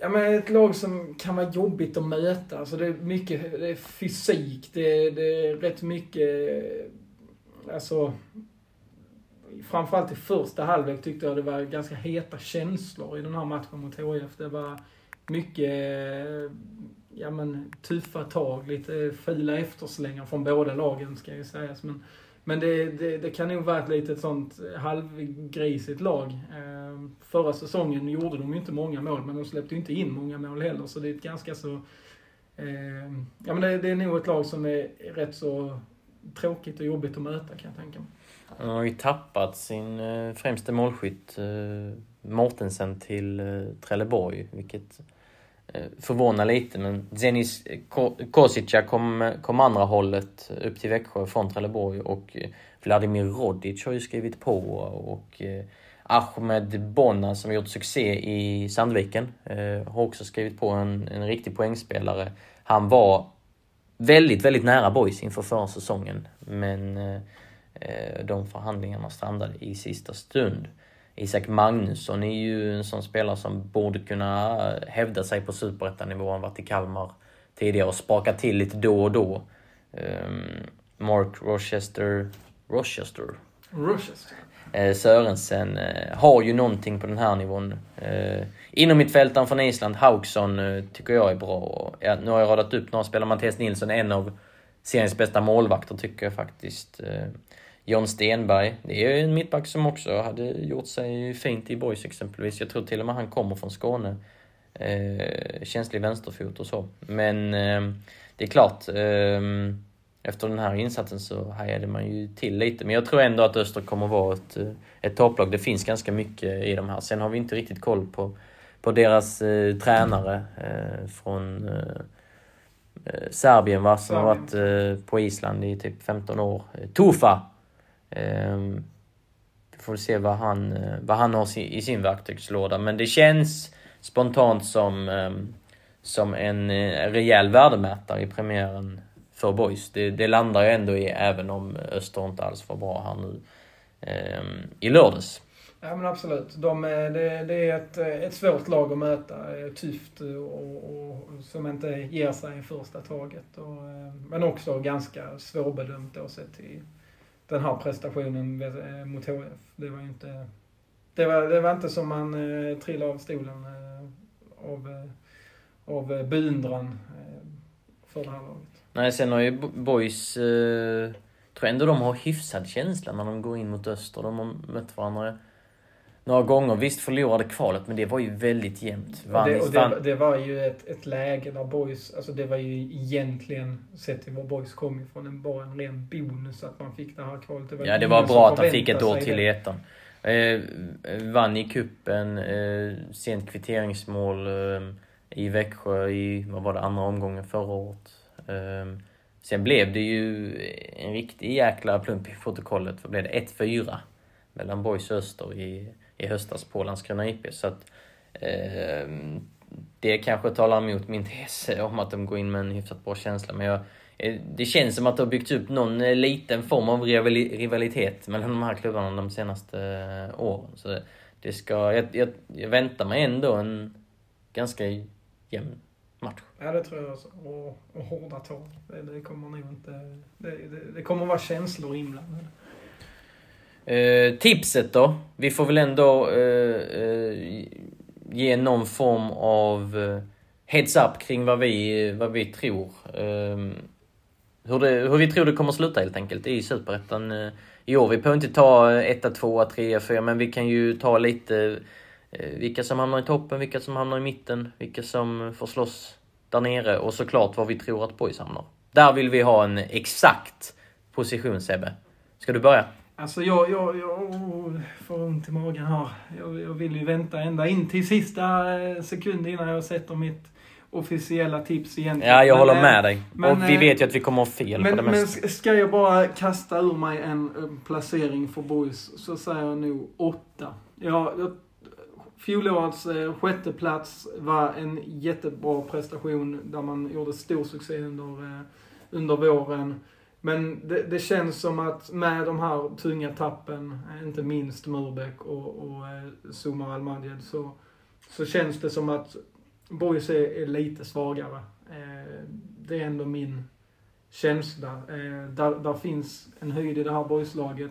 Ja men ett lag som kan vara jobbigt att möta. Alltså det är mycket, det är fysik, det är, det är rätt mycket, alltså framförallt i första halvlek tyckte jag det var ganska heta känslor i den här matchen mot HIF. Det var mycket eh, ja, men, tuffa tag, lite fula efterslängar från båda lagen ska ju sägas. Men, men det, det, det kan nog vara ett litet sånt halvgrisigt lag. Ehm, förra säsongen gjorde de ju inte många mål, men de släppte ju inte in många mål heller. Så det är ett ganska så... Eh, ja men det, det är nog ett lag som är rätt så tråkigt och jobbigt att möta kan jag tänka mig. Han har ju tappat sin eh, främste målskytt eh, Mortensen till eh, Trelleborg, vilket eh, förvånar lite. Men Zenis Kosica kom, kom andra hållet upp till Växjö från Trelleborg och Vladimir Rodic har ju skrivit på och Ahmed Bonna som gjort succé i Sandviken har också skrivit på en, en riktig poängspelare. Han var väldigt, väldigt nära boys inför förra säsongen. Men de förhandlingarna strandade i sista stund. Isak Magnusson är ju en sån spelare som borde kunna hävda sig på superettanivå. Han varit i Kalmar tidigare och spakat till lite då och då. Ehm, Mark Rochester, Rochester Rochester. eh, Sörensen eh, har ju någonting på den här nivån. Eh, inom mittfältaren från Island, Hauksson, eh, tycker jag är bra. Nu har jag radat upp några spelare. Mattias Nilsson, en av seriens bästa målvakter tycker jag faktiskt. John Stenberg, det är ju en mittback som också hade gjort sig fint i Boys exempelvis. Jag tror till och med han kommer från Skåne. Eh, känslig vänsterfot och så. Men eh, det är klart, eh, efter den här insatsen så hajade man ju till lite. Men jag tror ändå att Öster kommer vara ett, eh, ett topplag. Det finns ganska mycket i de här. Sen har vi inte riktigt koll på, på deras eh, tränare eh, från eh, Serbien va, som har varit på Island i typ 15 år. Tufa! Eh, vi får se vad han, vad han har i sin verktygslåda. Men det känns spontant som, eh, som en eh, rejäl värdemätare i premiären för boys. Det, det landar ju ändå i, även om Öster inte alls var bra här nu eh, i lördags. Ja men absolut. De är, det, det är ett, eh, ett svårt lag att möta. Tufft och, och, som inte ger sig i första taget. Och, men också ganska svårbedömt då sett till, den här prestationen eh, mot HF. Det var ju inte... Det var, det var inte som man eh, trillade av stolen eh, av, eh, av eh, beundran eh, för det här laget. Nej, sen har ju Boys... Eh, tror ändå de har hyfsad känsla när de går in mot Öster. De har mött varandra några gånger. Visst förlorade kvalet, men det var ju väldigt jämnt. Vann, det, och det, det, var ju ett, ett läge där Boys, alltså det var ju egentligen, sett till var Boys kom ifrån, bara en ren bonus att man fick det här kvalet. Det ja, det var bra att de fick ett år till i ettan. Eh, vann i kuppen eh, sent kvitteringsmål eh, i Växjö i, vad var det, andra omgången förra året. Eh, sen blev det ju en riktig jäkla plump i protokollet. Vad blev det? 1-4 mellan Boys och Öster i i höstas på Landskrona IP. Så att, eh, det kanske talar emot min tes om att de går in med en hyfsat bra känsla. Men jag, eh, det känns som att det har byggts upp någon eh, liten form av rivalitet mellan de här klubbarna de senaste eh, åren. Så det ska, jag, jag, jag väntar mig ändå en ganska jämn match. Ja, det tror jag också. Och, och hårda tag. Det, det kommer nog inte... Det, det, det kommer vara känslor inblandade. Eh, tipset då? Vi får väl ändå eh, eh ge någon form av eh, heads up kring vad vi, vad vi tror. Ehm, hur, det, hur vi tror det kommer sluta helt enkelt i Superettan eh, i år. Vi behöver inte ta 1, 2, 3, 4 men vi kan ju ta lite eh, vilka som hamnar i toppen, vilka som hamnar i mitten, vilka som får slåss där nere och såklart var vi tror att Boys hamnar. Där vill vi ha en exakt position Sebbe. Ska du börja? Alltså jag, jag, jag får ont i magen här. Jag, jag vill ju vänta ända in till sista eh, sekund innan jag sätter mitt officiella tips egentligen. Ja, jag men, håller eh, med dig. Men, och vi eh, vet ju att vi kommer ha fel men, på det mesta. Men ska jag bara kasta ur mig en placering för boys så säger jag nog åtta. Ja, jag, fjolårets sjätte plats var en jättebra prestation där man gjorde stor succé under, under våren. Men det, det, känns som att med de här tunga tappen, inte minst Murbeck och, och Sumar Zuma Almadjed, så, så känns det som att Boys är, är lite svagare. Eh, det är ändå min känsla. Eh, där, där finns en höjd i det här Boys-laget.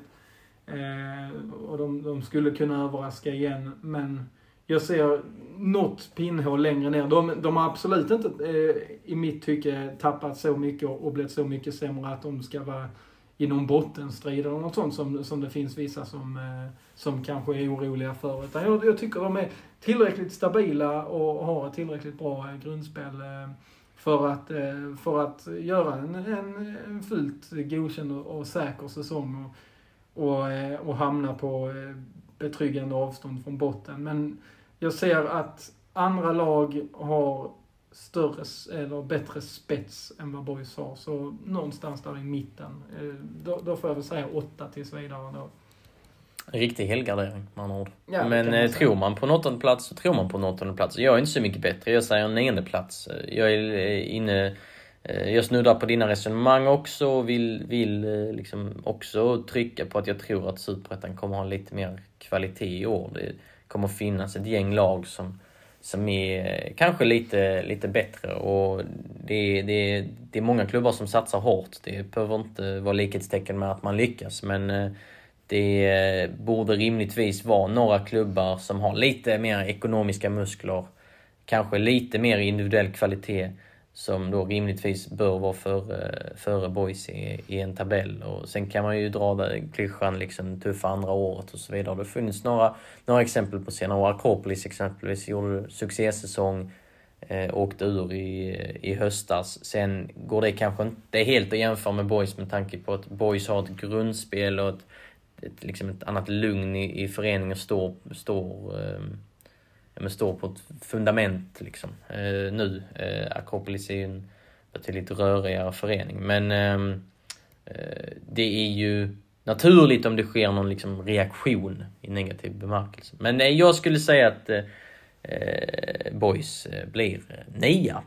Eh, och de, de, skulle kunna överraska igen, men jag ser något pinnhål längre ner. De, de har absolut inte, eh, i mitt tycke, tappat så mycket och, blivit så mycket sämre att de ska vara i någon bottenstrid eller något sånt som, som det finns vissa som, eh, som kanske är oroliga för. Utan jag, jag tycker de är tillräckligt stabila och har ett tillräckligt bra eh, grundspel eh, för att, eh, för att göra en, en, en fullt godkänd och, och säker säsong och, och, eh, och hamna på eh, betryggande avstånd från botten. Men jag ser att andra lag har större eller bättre spets än vad Boys har. Så någonstans där i mitten. Eh, då, då får jag väl säga åtta tills vidare då. En riktig helgardering med andra ord. Ja, Men man eh, tror man på en åttonde plats så tror man på en åttonde plats. Jag är inte så mycket bättre. Jag säger en nionde plats. Jag är eh, inne... Jag snuddar på dina resonemang också och vill, vill liksom också trycka på att jag tror att Superettan kommer ha lite mer kvalitet i år. Det, kommer finnas ett gäng lag som, som är eh, kanske lite, lite bättre. Och det, det, det är många klubbar som satsar hårt. Det behöver inte vara likhetstecken med att man lyckas, men eh, det eh, borde rimligtvis vara några klubbar som har lite mer ekonomiska muskler, kanske lite mer individuell kvalitet som då rimligtvis bör vara före, eh, före boys i, i en tabell. Och sen kan man ju dra klyschan liksom tuffa andra året och så vidare. Det har funnits några, några exempel på senare år. Akropolis exempelvis gjorde succésäsong, eh, åkte ur i, i höstas. Sen går det kanske inte helt att jämföra med boys med tanke på att boys har ett grundspel och ett, ett, liksom ett annat lugn i, i föreningen står, står eh, men står på ett fundament liksom. Eh, nu. Eh, Akropolis är ju en betydligt rörigare förening. Men ehm, eh, det är ju naturligt om det sker någon liksom reaktion i negativ bemärkelse. Men eh, jag skulle säga att eh, eh, Boys eh, blir eh, nia.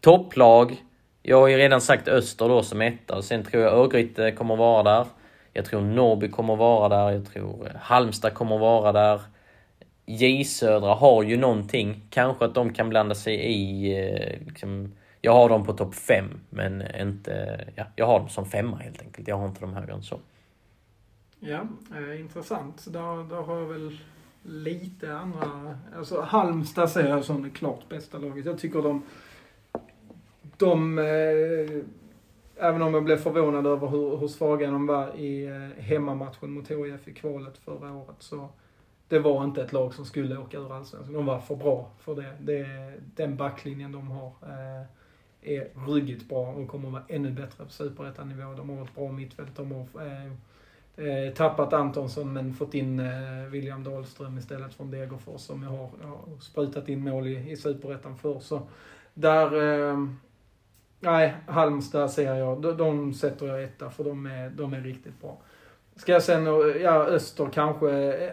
Topplag. Jag har ju redan sagt Öster då som etta. Sen tror jag Örgryte kommer vara där. Jag tror Norrby kommer vara där. Jag tror eh, Halmstad kommer vara där. J Södra har ju någonting. Kanske att de kan blanda sig i eh, liksom, Jag har dem på topp 5, men inte... Ja, jag har dem som femma helt enkelt. Jag har inte dem högre än så. Ja, eh, intressant. Där, där har jag väl lite andra... Alltså Halmstad ser jag som det klart bästa laget. Jag tycker de... De... Eh, även om jag blev förvånad över hur, hur svaga de var i eh, hemmamatchen mot HIF i kvalet förra året så det var inte ett lag som skulle åka ur Allsvenskan. De var för bra för det. det den backlinjen de har eh, är ruggigt bra och kommer att vara ännu bättre på superettanivå. De har ett bra mittfält. De har eh, eh, tappat Antonsson men fått in eh, William Dahlström istället från Degerfors som jag har, jag har sprutat in mål i, i Superettan för. Så där... Eh, nej, Halmstad ser jag. De, de sätter jag etta för de är, de är riktigt bra. Ska jag sen, ja Öster kanske,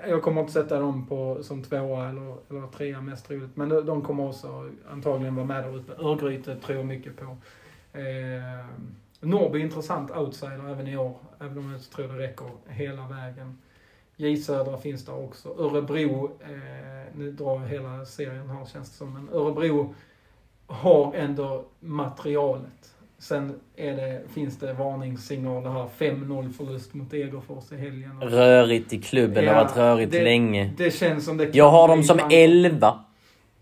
jag kommer inte sätta dem på, som tvåa eller, eller trea mest troligt. Men de, de kommer också antagligen vara med där uppe. Örgryte tror jag mycket på. Eh, Norrby intressant outsider även i år, även om jag inte tror det räcker hela vägen. J Södra finns där också. Örebro, eh, nu drar jag hela serien här känns det som, men Örebro har ändå materialet. Sen det, finns det varningssignaler här. 5-0 förlust mot Degerfors i helgen. Rörigt i klubben, ja, det har varit rörigt det, länge. Det känns som det Jag har dem som 11.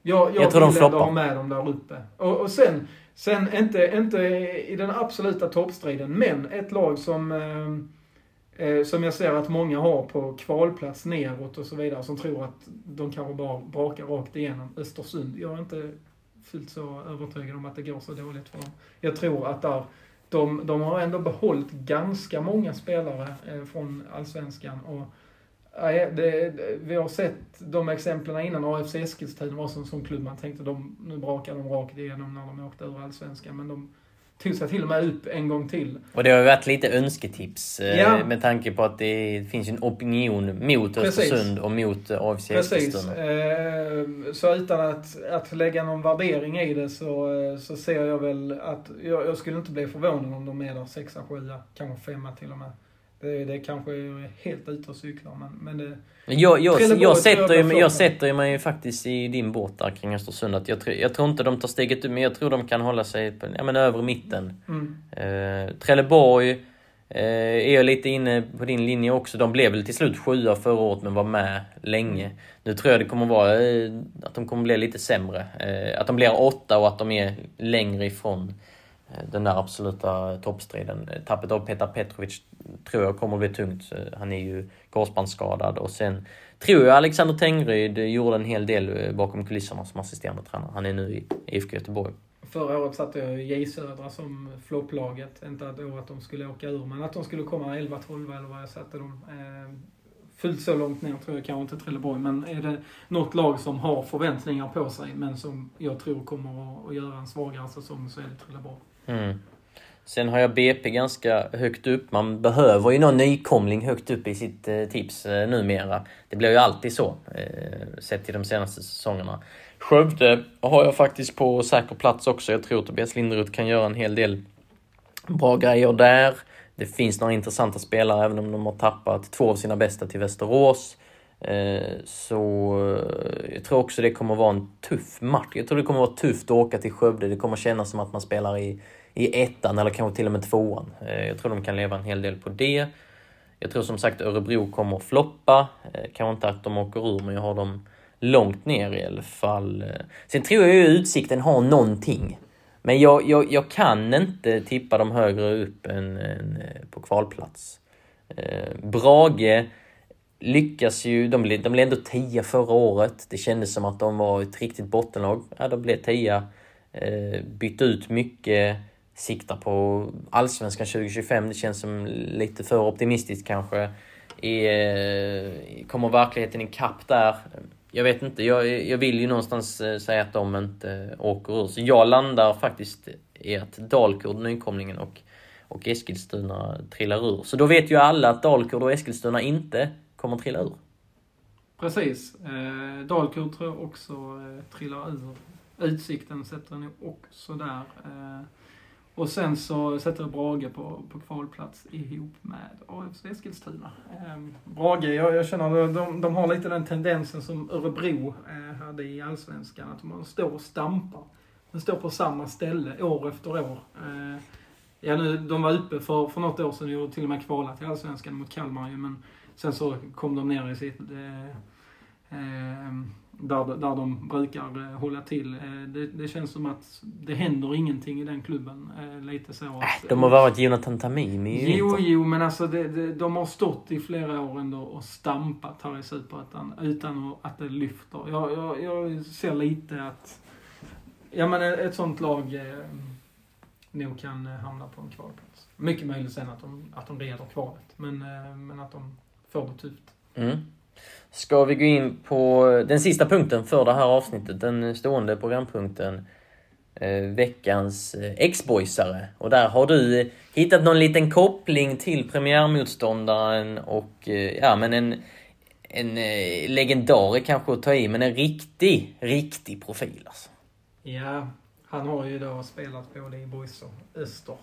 Jag, jag, jag tror de ändå ha med dem där uppe. Och, och sen, Sen inte, inte i den absoluta toppstriden, men ett lag som, eh, eh, som jag ser att många har på kvalplats neråt och så vidare, som tror att de kanske bara brakar rakt igenom. Östersund. Jag är inte fullt så övertygad om att det går så dåligt för dem. Jag tror att där, de, de har ändå behållit ganska många spelare eh, från Allsvenskan. Och Nej, det, vi har sett de exemplen innan. AFC Eskilstuna var en sån klubb man tänkte de, nu brakar de rakt igenom när de åkte ur Allsvenskan. Men de tog sig till och med upp en gång till. Och det har ju varit lite önsketips eh, ja. med tanke på att det finns en opinion mot Precis. Östersund och mot AFC Eskilstuna. Precis. Så utan att, att lägga någon värdering i det så, så ser jag väl att jag, jag skulle inte bli förvånad om de är där sexa, sjua, kanske femma till och med. Det, det kanske är helt ute och cyklar, men, men det... Jag, jag, jag, sätter, ju, jag sätter mig faktiskt i din båt där kring Östersund. Att jag, jag tror inte de tar steget ut, men jag tror de kan hålla sig på ja, men övre mitten. Mm. Eh, Trelleborg eh, är jag lite inne på din linje också. De blev väl till slut sjua förra året, men var med länge. Nu tror jag det kommer vara eh, att de kommer bli lite sämre. Eh, att de blir åtta och att de är längre ifrån Eh, den där absoluta toppstriden. Tappet av Petar Petrovic tror jag kommer att bli tungt. Han är ju korsbandsskadad och sen tror jag Alexander Tengryd gjorde en hel del eh, bakom kulisserna som assisterande tränare. Han är nu i IFK Göteborg. Förra året satte jag J Södra som flopplaget. Inte att, att de skulle åka ur, men att de skulle komma 11-12 eller vad jag satte dem. Eh, fullt så långt ner tror jag kanske inte Trelleborg, men är det något lag som har förväntningar på sig, men som jag tror kommer att göra en svagare säsong, så är det Trelleborg. Mm. Sen har jag BP ganska högt upp. Man behöver ju någon nykomling högt upp i sitt eh, tips eh, numera. Det blir ju alltid så, eh, sett till de senaste säsongerna. Skövde har jag faktiskt på säker plats också. Jag tror Tobias Linderoth kan göra en hel del bra grejer där. Det finns några intressanta spelare, även om de har tappat två av sina bästa till Västerås. Eh, så eh, jag tror också det kommer vara en tuff match. Jag tror det kommer vara tufft att åka till Skövde. Det kommer kännas som att man spelar i, i ettan eller kanske till och med tvåan. Eh, jag tror de kan leva en hel del på det. Jag tror som sagt Örebro kommer att floppa. Kanske inte att de åker ur, men jag har dem långt ner i alla fall. Sen tror jag ju Utsikten har någonting. Men jag, jag, jag kan inte tippa dem högre upp än, än på kvalplats. Brage lyckas ju, de blev, de blev ändå tia förra året. Det kändes som att de var ett riktigt bottenlag. Ja, de blev tia. Eh, ut mycket, siktar på Allsvenskan 2025. Det känns som lite för optimistiskt kanske. I, eh, kommer verkligheten ikapp där? Jag vet inte, jag, jag vill ju någonstans eh, säga att de inte åker ur. Så jag landar faktiskt i att Dalkurd, nykomlingen, och, och Eskilstuna trillar ur. Så då vet ju alla att Dalkurd och Eskilstuna inte kommer trilla ur. Precis. Eh, Dalkurd tror jag också eh, trillar ur. Utsikten sätter ni också där. Eh, och sen så sätter Brage på, på kvalplats ihop med AFC Eskilstuna. Eh, Brage, jag, jag känner att de, de har lite den tendensen som Örebro eh, hade i Allsvenskan, att man står och stampar. Den står på samma ställe år efter år. Eh, ja, nu, de var uppe för, för något år sedan och till och med kvalat till Allsvenskan mot Kalmar ju, men sen så kom de ner i sitt... Eh, eh, där, där de brukar eh, hålla till. Eh, det, det, känns som att det händer ingenting i den klubben. Lite så att, äh, De har varit Jonathan Tamimi Jo, jo, men alltså det, det, de har stått i flera år ändå och stampat här i Superettan utan att det lyfter. Jag, jag, jag ser lite att... Ja, men ett sånt lag eh, nog kan hamna på en kvalplats. Mycket möjligt sen att de, att de reder kvalet, men, eh, men att de tufft. Mm. Ska vi gå in på den sista punkten för det här avsnittet, den stående programpunkten. Eh, veckans eh, ex-boysare. Och där har du hittat någon liten koppling till premiärmotståndaren och eh, ja men en, en eh, legendar kanske att ta i, men en riktig, riktig profil alltså. Ja, han har ju då spelat både i Boys och Öster.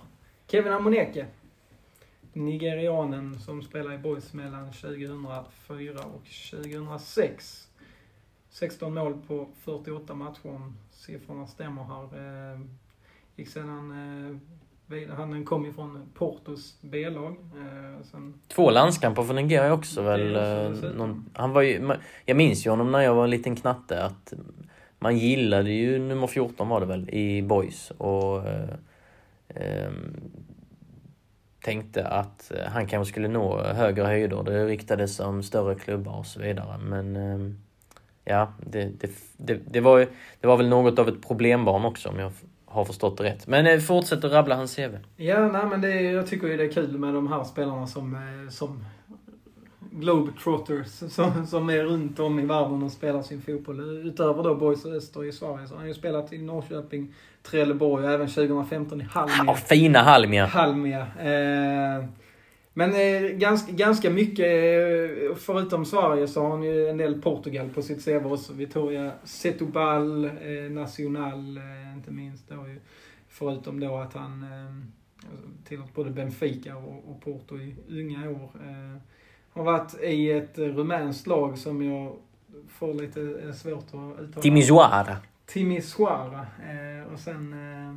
Kevin Amoneke nigerianen som spelade i Boys mellan 2004 och 2006. 16 mål på 48 matcher om siffrorna stämmer här. Eh, gick sedan eh, han kom ju från Portos B-lag. Eh, Två landskamper för Nigeria också väl? Någon, han var ju, jag minns ju honom när jag var en liten knatte att man gillade ju nummer 14 var det väl i Boys och eh, tänkte att eh, han kanske skulle nå högre höjder. Det riktades om större klubbar och så vidare. Men ehm, ja, det, det, det, det, var, det var väl något av ett problembarn också om jag har förstått det rätt. Men eh, fortsätt att rabbla hans CV. Ja, nej men det, jag tycker ju det är kul med de här spelarna som, eh, som globetrotters som, som är runt om i världen och spelar sin fotboll. Utöver då Boys och Öster i Sverige så har han ju spelat i Norrköping, Trelleborg och även 2015 i Halmia. Ja, fina Halmia! Halmia. Eh, men eh, ganska, ganska mycket, eh, förutom Sverige, så har han ju en del Portugal på sitt CV också. Vitoria Setubal, eh, Nacional, eh, inte minst då. Förutom då att han eh, tillhört både Benfica och, och Porto i unga år. Eh, har varit i ett rumänskt lag som jag får lite svårt att uttala. Timisoara. Timisoara. Eh, och sen eh,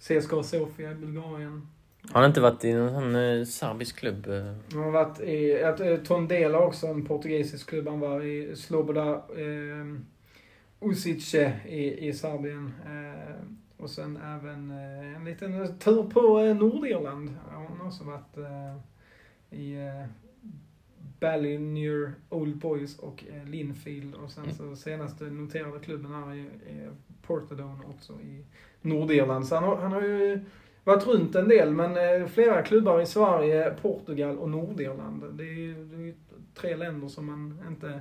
CSKA Sofia i Bulgarien. Har han inte varit i någon sån eh, serbisk klubb? Eh? Han har varit i, eh, Tondela också, en portugisisk klubb. Han var i Sloboda eh, Usice i, i Serbien. Eh, och sen även eh, en liten tur på eh, Nordirland. Han har också varit eh, i eh, Ballinger Old Boys och eh, Linfield. Och sen så mm. senaste noterade klubben här är, är Portadone också i Nordirland. Så han har, han har ju varit runt en del, men eh, flera klubbar i Sverige, Portugal och Nordirland. Det är, är tre länder som man inte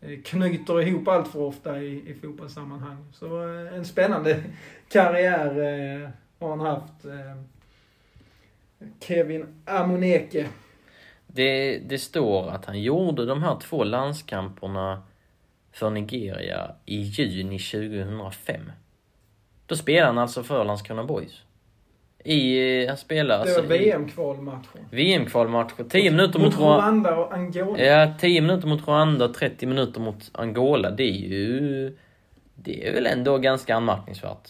eh, knyter ihop allt för ofta i, i fotbollssammanhang. Så en spännande karriär har han haft. Kevin Amoneke. Det, det står att han gjorde de här två landskamperna för Nigeria i juni 2005. Då spelade han alltså för Landskrona Boys. I, han spelade Det var alltså VM-kvalmatcher. VM-kvalmatcher. 10 minuter mot, mot Rwanda och Angola. Ja, 10 minuter mot Rwanda, 30 minuter mot Angola. Det är ju... Det är väl ändå ganska anmärkningsvärt.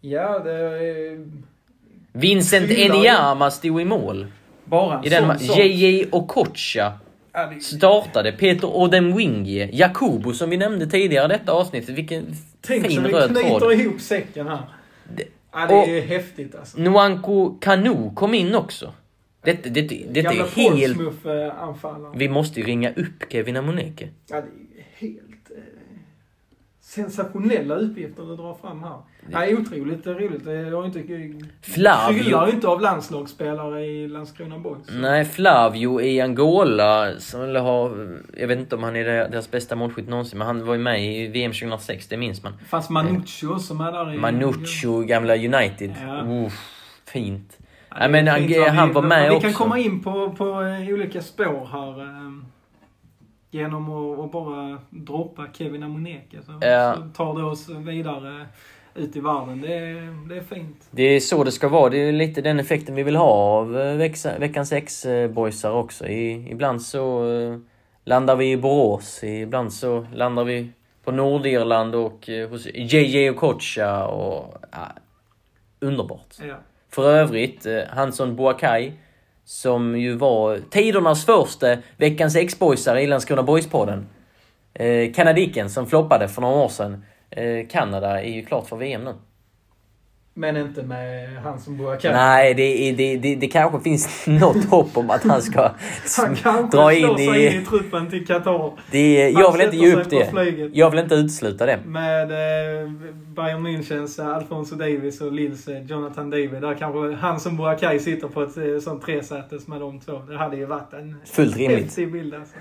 Ja, det är... Vincent Enyama stod i mål. Bara I den JJ Okocha startade. Peter Odemwingie. Jakubo som vi nämnde tidigare i detta avsnittet. Vilken Tänk fin röd tråd. Tänk så vi knyter ihop säcken här. Det, ja, det är häftigt alltså. Nwanko Kanu kom in också. Detta, det, det, det, Gamla är helt... anfallaren Vi måste ju ringa upp Kevin Amoneke. Ja, det är helt sensationella uppgifter du drar fram här. Ja, otroligt roligt. Jag har inte... Flavio... Inte av landslagsspelare i Landskrona Boys. Nej, Flavio i Angola, som har... Jag vet inte om han är deras bästa målskytt någonsin, men han var ju med i VM 2006, det minns man. Fanns Manuccio som är där i... Manuccio, gamla United. Ja. Uff, fint. Ja, Nej, men han, han var med vi också. Vi kan komma in på, på olika spår här. Genom att, att bara droppa Kevin Amoneke. Så, ja. så tar det oss vidare ut i världen. Det är, det är fint. Det är så det ska vara. Det är lite den effekten vi vill ha av eh, veckans X-boysar också. I, ibland så eh, landar vi i Borås, ibland så landar vi på Nordirland och eh, hos JJ Okocha och... Ja, underbart. Ja. För övrigt, Hansson Boakai, som ju var tidernas första veckans X-boysare i Landskrona Boys-podden. Eh, Kanadiken som floppade för några år sedan. Eh, Kanada är ju klart för VM nu. Men inte med han som Boakar. Nej, det, det, det, det kanske finns något hopp om att han ska Han kanske dra in sig in i... i truppen till Qatar. Det, jag vill inte ge upp det. flyget. Jag vill inte utesluta det. Med eh, Bayern Münchens Alfonso Davis och Lils eh, Jonathan David. Där kanske han som Boakai sitter på ett eh, sånt tresätes med de två. Det hade ju varit en Fullt rimligt. bild alltså.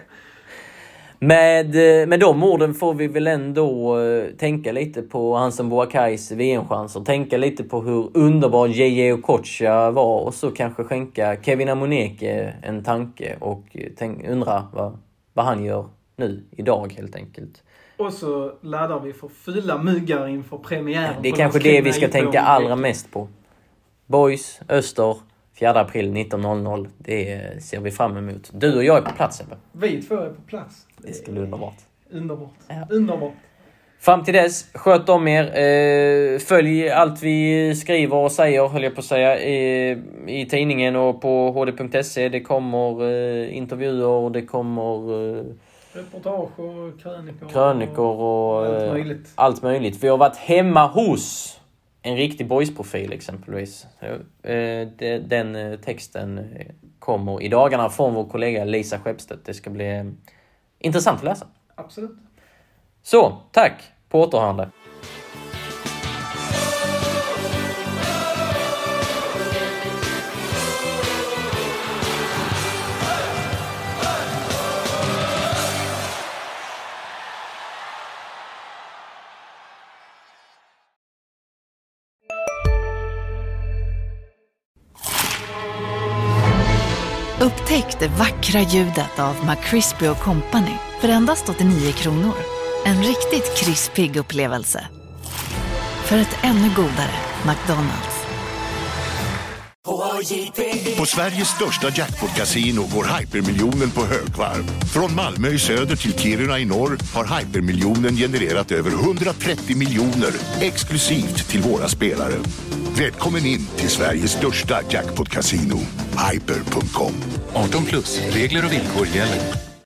Med, eh, med de orden får vi väl ändå eh, tänka lite på Hansen Boakais VM-chanser. Tänka lite på hur underbar JJ Okocha var och så kanske skänka Kevin Amoneke en tanke och eh, tänk, undra vad, vad han gör nu, idag helt enkelt. Och så laddar vi för fylla myggar inför premiären. Det är kanske det vi ska tänka allra mest på. Boys, Öster, 4 april 19.00. Det eh, ser vi fram emot. Du och jag är på plats Ebbe. Vi två är på plats. Det ska bli underbart. Underbart. Ja. Underbart. Fram till dess, sköt om er. Eh, följ allt vi skriver och säger, höll jag på att säga, i, i tidningen och på hd.se. Det kommer eh, intervjuer, det kommer eh, Reportage och krönikor. krönikor och allt eh, möjligt. allt möjligt. Vi har varit hemma hos en riktig boysprofil exempelvis. Eh, den eh, texten kommer i dagarna från vår kollega Lisa Skeppstedt. Det ska bli eh, intressant att läsa. Absolut. Så, tack! På återhörande. Vackra ljudet av McCrispy Company för endast 89 kronor. En riktigt krispig upplevelse. För ett ännu godare McDonalds. På Sveriges största jackpot-kasino går hypermiljonen på högvarv. Från Malmö i söder till Kiruna i norr har hypermiljonen genererat över 130 miljoner exklusivt till våra spelare. Välkommen in till Sveriges största jackpot-kasino, hyper.com. 18 plus, regler och villkor gäller.